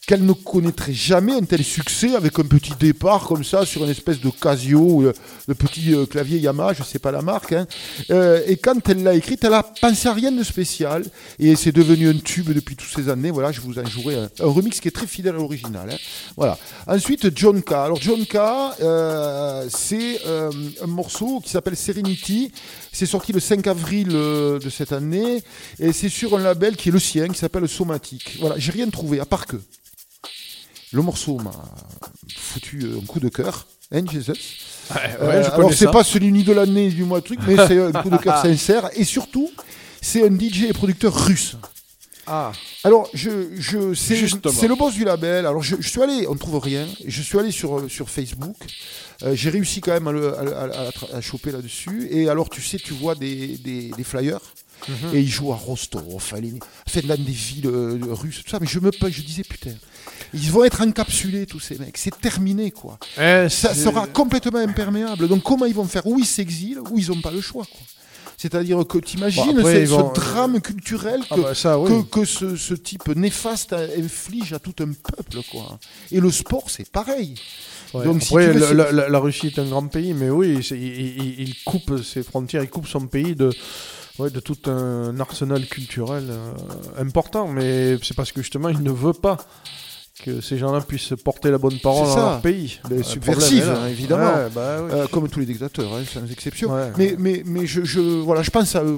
qu'elle ne connaîtrait jamais un tel succès avec un petit départ comme ça sur une espèce de Casio, ou le, petit euh, clavier Yamaha, je sais pas la marque. hein. Euh, et quand elle l'a écrite, elle a pensé à rien de spécial et c'est devenu un tube depuis toutes ces années. Voilà, je vous en jouerai un, remix qui est très fidèle à l'original. hein. Voilà. Ensuite, John K. Alors John K, euh, c'est euh, un morceau qui s'appelle Serenity. C'est sorti le 5 avril euh, de cette année et c'est sur un label qui est le sien, qui s'appelle Somatic. Voilà, j'ai rien trouvé à part que le morceau m'a foutu un coup de cœur. Hein, Jesus Ouais, Euh, ouais, je alors c'est pas celui ni de l'année du mois truc, mais c'est un coup de cœur sincère. Et surtout, c'est un DJ et producteur russe. Ah, Alors, je, je, c'est, le boss du label. Alors, je, je suis allé, on ne trouve rien. Je suis allé sur, euh, sur Facebook. Euh, j'ai réussi quand même à, le, à, choper là-dessus. Et alors, tu sais, tu vois des, des, des flyers. Mhm. Et ils jouent à Rostov, à Léni- enfin, dans des villes euh, russes, tout ça. Mais je me je disais, putain, ils vont être encapsulés, tous ces mecs. C'est terminé, quoi. Eh, Ça sera complètement imperméable. Donc, comment ils vont faire? Ou ils s'exilent, ou ils n'ont pas le choix, quoi. C'est-à-dire que tu imagines Bon, après, ce, drame culturel Ah que, bah ça, oui. que, que ce, ce type néfaste inflige à tout un peuple. Quoi. Et le sport, c'est pareil. Ouais. Donc, si Après, veux, la, la- la Russie est un grand pays, mais oui, il, il- il coupe ses frontières, il coupe son pays de, ouais, de tout un arsenal culturel euh, important. Mais c'est parce que justement, il ne veut pas que ces gens-là puissent porter la bonne parole dans leur pays. Mais Le subversif, problème est là. hein, évidemment. Ouais, bah oui. Euh, comme tous les dictateurs, hein, sans exception. Ouais. Mais, mais, mais je, je, voilà, je pense à eux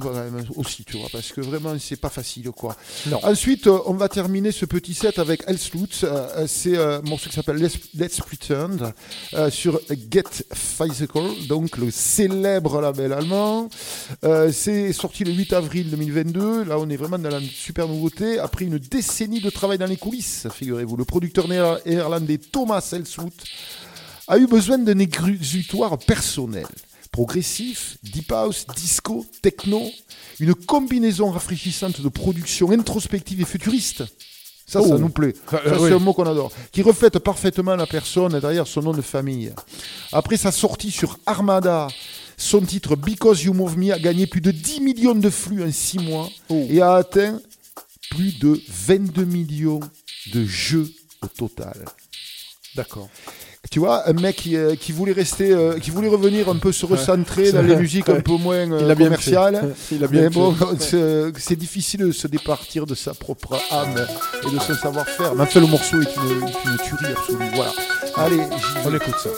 aussi, tu vois, parce que vraiment, c'est pas facile. quoi. Non. Ensuite, euh, on va terminer ce petit set avec Elslutz. Euh, euh, c'est un morceau qui s'appelle Let's, Let's Pretend euh, sur Get Physical, donc le célèbre label allemand. Euh, c'est sorti le 8 avril 2022. Là, on est vraiment dans la super nouveauté. Après une décennie de travail dans les coulisses, figurez-vous, le producteur néer- néerlandais Thomas Elslutz a eu besoin d'un exutoire personnel. Progressif, deep house, disco, techno, une combinaison rafraîchissante de production introspective et futuriste. Ça, ça Oh. nous plaît. Ça, euh, c'est oui. un mot qu'on adore. Qui reflète parfaitement la personne derrière son nom de famille. Après sa sortie sur Armada, son titre Because You Move Me a gagné plus de 10 millions de flux en 6 mois Oh. et a atteint plus de 22 millions de jeux au total. D'accord. Tu vois, un mec qui, euh, qui voulait rester, euh, qui voulait revenir un peu se recentrer dans les musiques un peu moins euh, Il a bien commerciales. fait. Il a bien Mais bon, fait. c'est difficile de se départir de sa propre âme et de son savoir-faire. Mais enfin, le morceau est une, une tuerie absolue. Voilà. Allez, On écoute ça.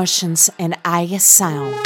Emotions and Aya Sound.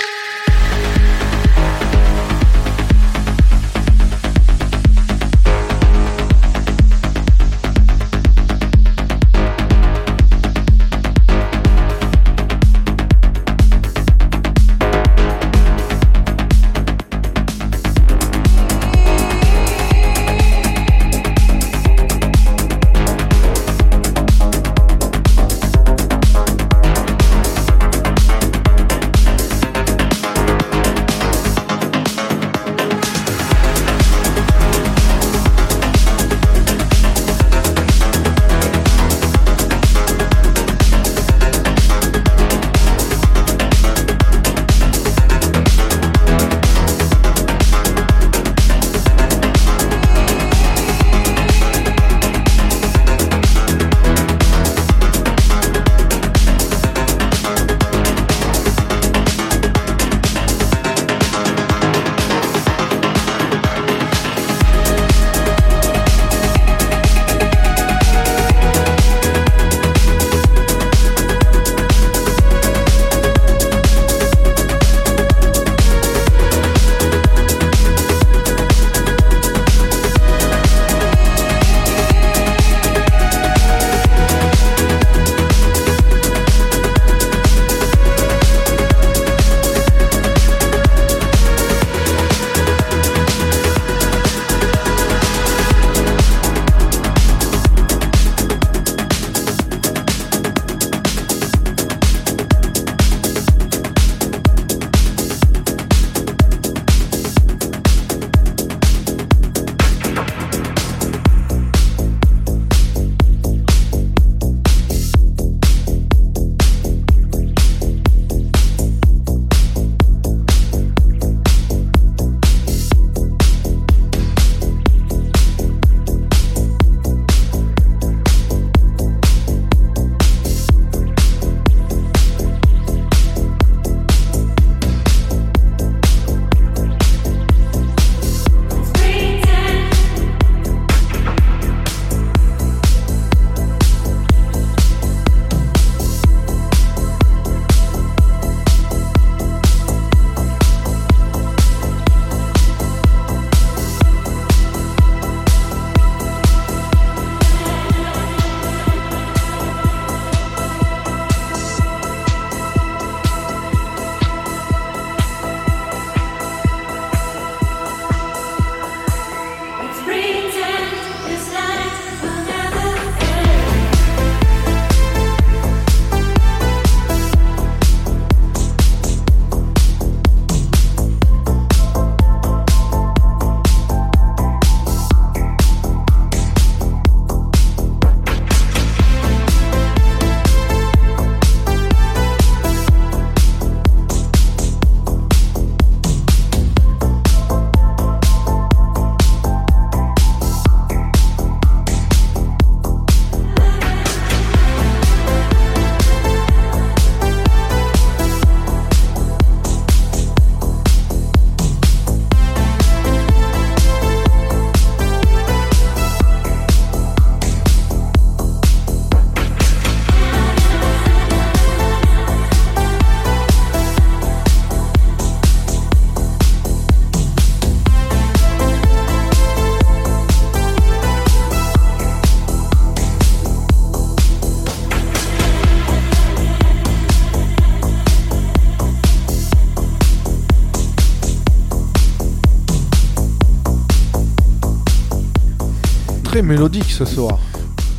Très mélodique ce soir.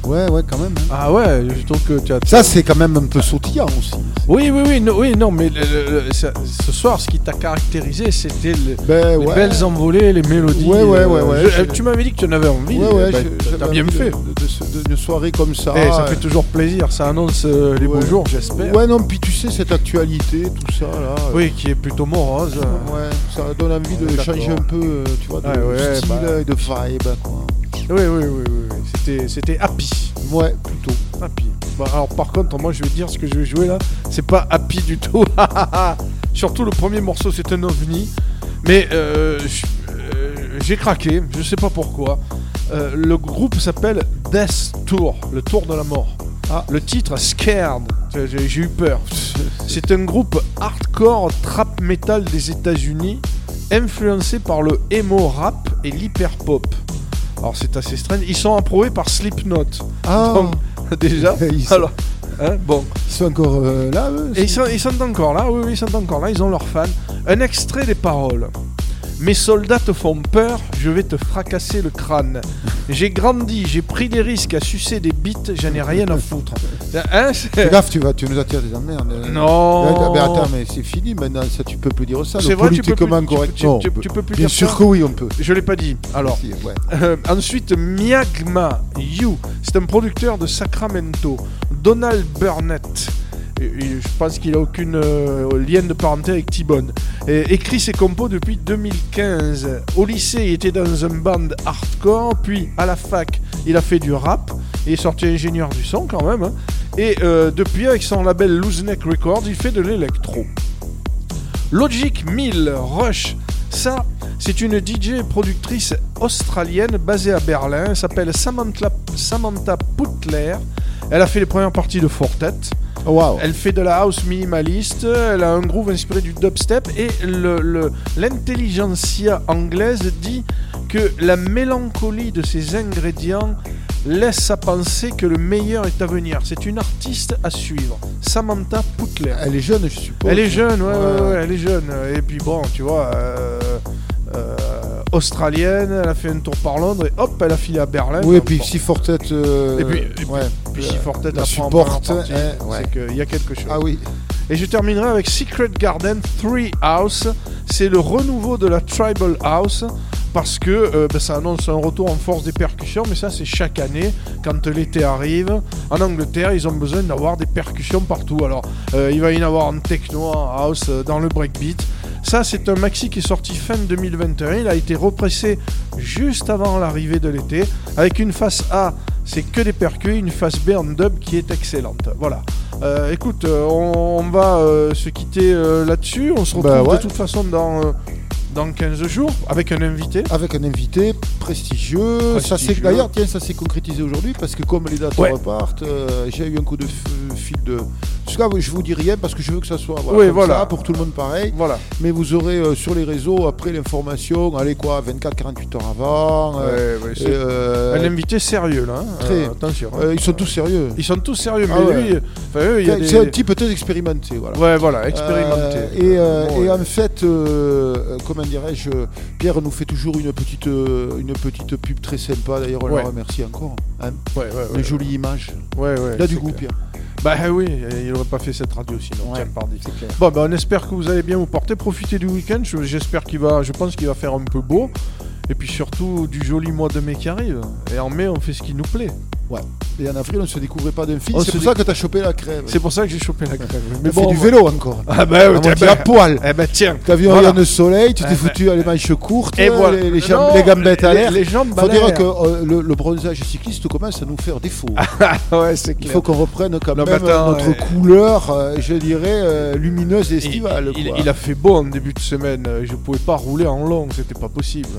Ouais, ouais, quand même. hein. Ah ouais, je trouve que tu as. Ça, c'est quand même un peu sautillant aussi. Oui, oui, oui, non, oui, non mais le- le- le- ça- ce soir, ce qui t'a caractérisé, c'était le- Ben, les ouais. belles envolées, les mélodies. Ouais, ouais, euh, ouais, ouais, je- je- tu m'avais dit que tu en avais envie. Ouais, ouais, bah, j'avais t'as bien envie fait. De, de, ce- de- d'une soirée comme ça. Eh, ça euh, fait toujours plaisir, ça annonce euh, les beaux Ouais. jours, j'espère. Ouais, non, puis tu sais, cette actualité, tout ça, là. euh, Oui, qui est plutôt morose. Ouais, ça donne envie de changer un peu, euh, tu vois, de Ouais, ouais, style bah. et de vibe, quoi. Oui, oui, oui, oui. C'était, c'était happy. Ouais, plutôt. Happy. Bon, alors par contre, moi je vais dire ce que je vais jouer là, c'est pas happy du tout. Surtout le premier morceau, c'est un ovni. Mais euh, euh, j'ai craqué, je sais pas pourquoi. Euh, le groupe s'appelle Death Tour, le tour de la mort. Ah. Le titre Scared. J'ai j'ai eu peur. C'est un groupe hardcore trap metal des États-Unis, influencé par le emo rap et l'hyper pop. Alors c'est assez strange. Ils sont approuvés par Slipknot. Ah. Donc, déjà. Ils sont- Alors, hein, bon. Ils sont encore euh, là, eux Et ils sont, ils sont encore là, oui, oui, ils sont encore là, ils ont leurs fans. Un extrait des paroles. Mes soldats te font peur, je vais te fracasser le crâne. J'ai grandi, j'ai pris des risques à sucer des bites, j'en ai rien à foutre. Hein, Fais gaffe, tu, vas, tu nous attires des emmerdes. euh. Non. Mais attends, mais c'est fini maintenant, ça, tu peux plus dire ça. C'est vrai, tu peux plus- tu- correct. tu- Non, tu- on peut- tu peux plus Bien dire sûr ça que oui, on peut. Je l'ai pas dit. Alors, Si, ouais. Euh, ensuite, Miagma You, c'est un producteur de Sacramento. Donald Burnett, et- et je pense qu'il a aucune euh, lien de parenté avec T-Bone, écrit ses compos depuis 2015. Au lycée, il était dans un band hardcore, puis à la fac, il a fait du rap, et est sorti ingénieur du son quand même. hein. Et euh, depuis, avec son label Loose Neck Records, il fait de l'électro. Logic 1000 Rush, ça, c'est une DJ productrice australienne basée à Berlin. Elle s'appelle Samantha, Samantha Putler. Elle a fait les premières parties de Fortet. Wow. Elle fait de la house minimaliste. Elle a un groove inspiré du dubstep. Et le- le- l'intelligentsia anglaise dit que la mélancolie de ses ingrédients laisse à penser que le meilleur est à venir. C'est une artiste à suivre. Samantha Putler. Elle est jeune, je suppose. Elle est jeune, ouais, ouais, Ouais. ouais, elle est jeune. Et puis bon, tu vois, euh, euh, australienne, elle a fait un tour par Londres et hop, elle a filé à Berlin. Oui, et puis si Fortet. euh, Et puis- et puis- ouais. Puis si Fortet la supporte, hein, ouais. c'est qu'il y a quelque chose. Ah oui. Et je terminerai avec Secret Garden 3 House. C'est le renouveau de la Tribal House. Parce que euh, ben, ça annonce un retour en force des percussions, mais ça c'est chaque année, quand l'été arrive. En Angleterre, ils ont besoin d'avoir des percussions partout. Alors, euh, il va y en avoir en techno, en house, euh, dans le breakbeat. Ça, c'est un maxi qui est sorti fin 2021. Il a été repressé juste avant l'arrivée de l'été, avec une face A, c'est que des percus, une face B en dub qui est excellente. Voilà. Euh, écoute, euh, on, on va euh, se quitter euh, là-dessus. On se retrouve Bah ouais. de toute façon dans, euh, dans 15 jours avec un invité. Avec un invité prestigieux. Ça s'est d'ailleurs, tiens, ça s'est concrétisé aujourd'hui parce que comme les dates Ouais. repartent, euh, j'ai eu un coup de fil de. En tout cas, je vous dis rien parce que je veux que ça soit Oui, comme voilà. ça, pour tout le monde pareil. Voilà. Mais vous aurez euh, sur les réseaux après l'information, allez quoi, 24-48 heures avant. euh, Ouais, ouais, et, c'est euh, un invité sérieux là. hein. très- attention. hein. ils sont tous sérieux. Ils sont tous sérieux, mais Ah lui, enfin, eux, il y a des... C'est un type peut-être expérimenté, voilà. Ouais, voilà, expérimenté. Et, Bon, et en fait, comment dirais-je, Pierre nous fait toujours une petite, euh, une petite pub très sympa. D'ailleurs, on Ouais. le remercie encore. hein. Ouais, ouais, ouais, une jolie image. Ouais, ouais. Il a du goût. Pierre. Bah oui, il aurait pas fait cette radio sinon. Ouais, clair. Bon, bah on espère que vous allez bien vous porter. Profitez du week-end. Je- J'espère qu'il va, je pense qu'il va faire un peu beau. Et puis surtout du joli mois de mai qui arrive. Et en mai, on fait ce qui nous plaît. Ouais. Et en avril, on ne se découvrait pas d'un film. C'est pour ça que tu as chopé la crève. C'est pour ça que j'ai chopé la crève. Mais bon, fait du vélo encore. Ah bah oui, bah, à poil. Eh ben tiens. T'as vu un Voilà. de soleil, tu t'es Eh foutu à les manches courtes, Et voilà. les, les jambes- Non, les gambettes à l'air. les jambes faut dire que euh, le, le bronzage cycliste commence à nous faire défaut. ouais, c'est Il clair. faut qu'on reprenne quand Non, même attends, notre ouais. couleur, euh, je dirais, euh, lumineuse et Il, estivale. il- il a fait beau en début de semaine. Je pouvais pas rouler en long, c'était pas possible.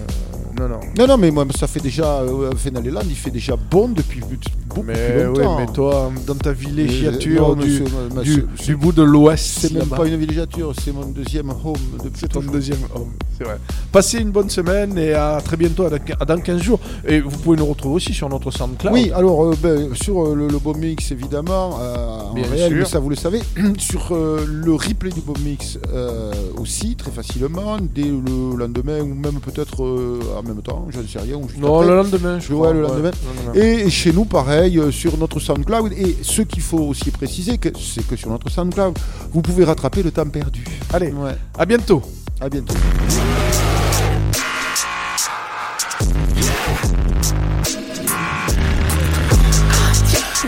Non, non. Non, non, mais moi, ça fait déjà, euh, il fait déjà bon depuis beaucoup Mais oui, mais toi, dans ta villégiature non, du, du, bout de l'ouest, C'est même pas une villégiature, c'est mon deuxième home depuis C'est ton toujours. deuxième homme, c'est vrai. Passez une bonne semaine et à très bientôt, à dans- à dans 15 jours. Et vous pouvez nous retrouver aussi sur notre SoundCloud. Oui, alors euh, ben, sur euh, le, le Bomb Mix évidemment, euh, en réel, mais ça vous le savez, sur euh, le replay du Bomb Mix aussi, très facilement, dès le lendemain ou même peut-être en même temps, je ne sais rien. Ou juste Non, après. le lendemain, je Ouais, crois. le ouais, lendemain. le lendemain. Et chez nous, pareil, euh, sur notre SoundCloud. Et ce qu'il faut aussi préciser, que- c'est que sur notre SoundCloud, vous pouvez rattraper le temps perdu. Allez, Ouais, à bientôt. à bientôt.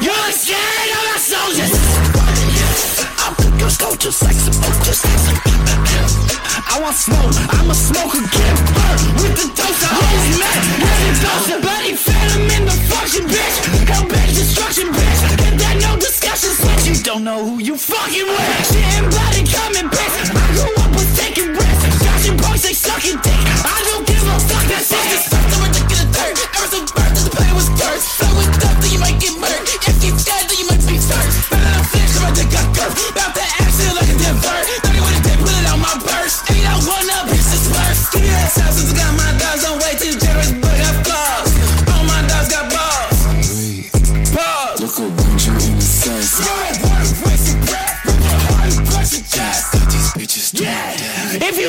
You're scared of my soldiers. I'm gonna go just like some just like some. I want smoke, I'ma smoke again. Burn with the dose of holy man. Dose of bloody phantom in the function, bitch. Hellbent destruction, bitch. Get that no discussion switch. You don't know who you fucking with. Shit and bloody coming, bitch. I grew up with taking risks. Joshing punks, they sucking dick. I don't give a fuck. That's it. This stuff that ridiculous dirt. Ever since birth, the pain was dirt. So with death, then you might get murdered. If you dead, then you might be first. Better than fish, so I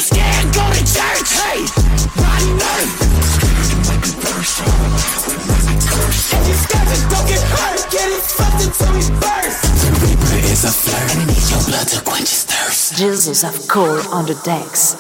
scared, go to church. Hey, run nerve. If you're scared, don't get hurt. Get it fucked until we burst. The Reaper is a flirt, and I need your blood to quench his thirst. Jesus of coal on the decks.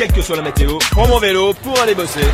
Quelle que soit la météo, prends mon vélo pour aller bosser.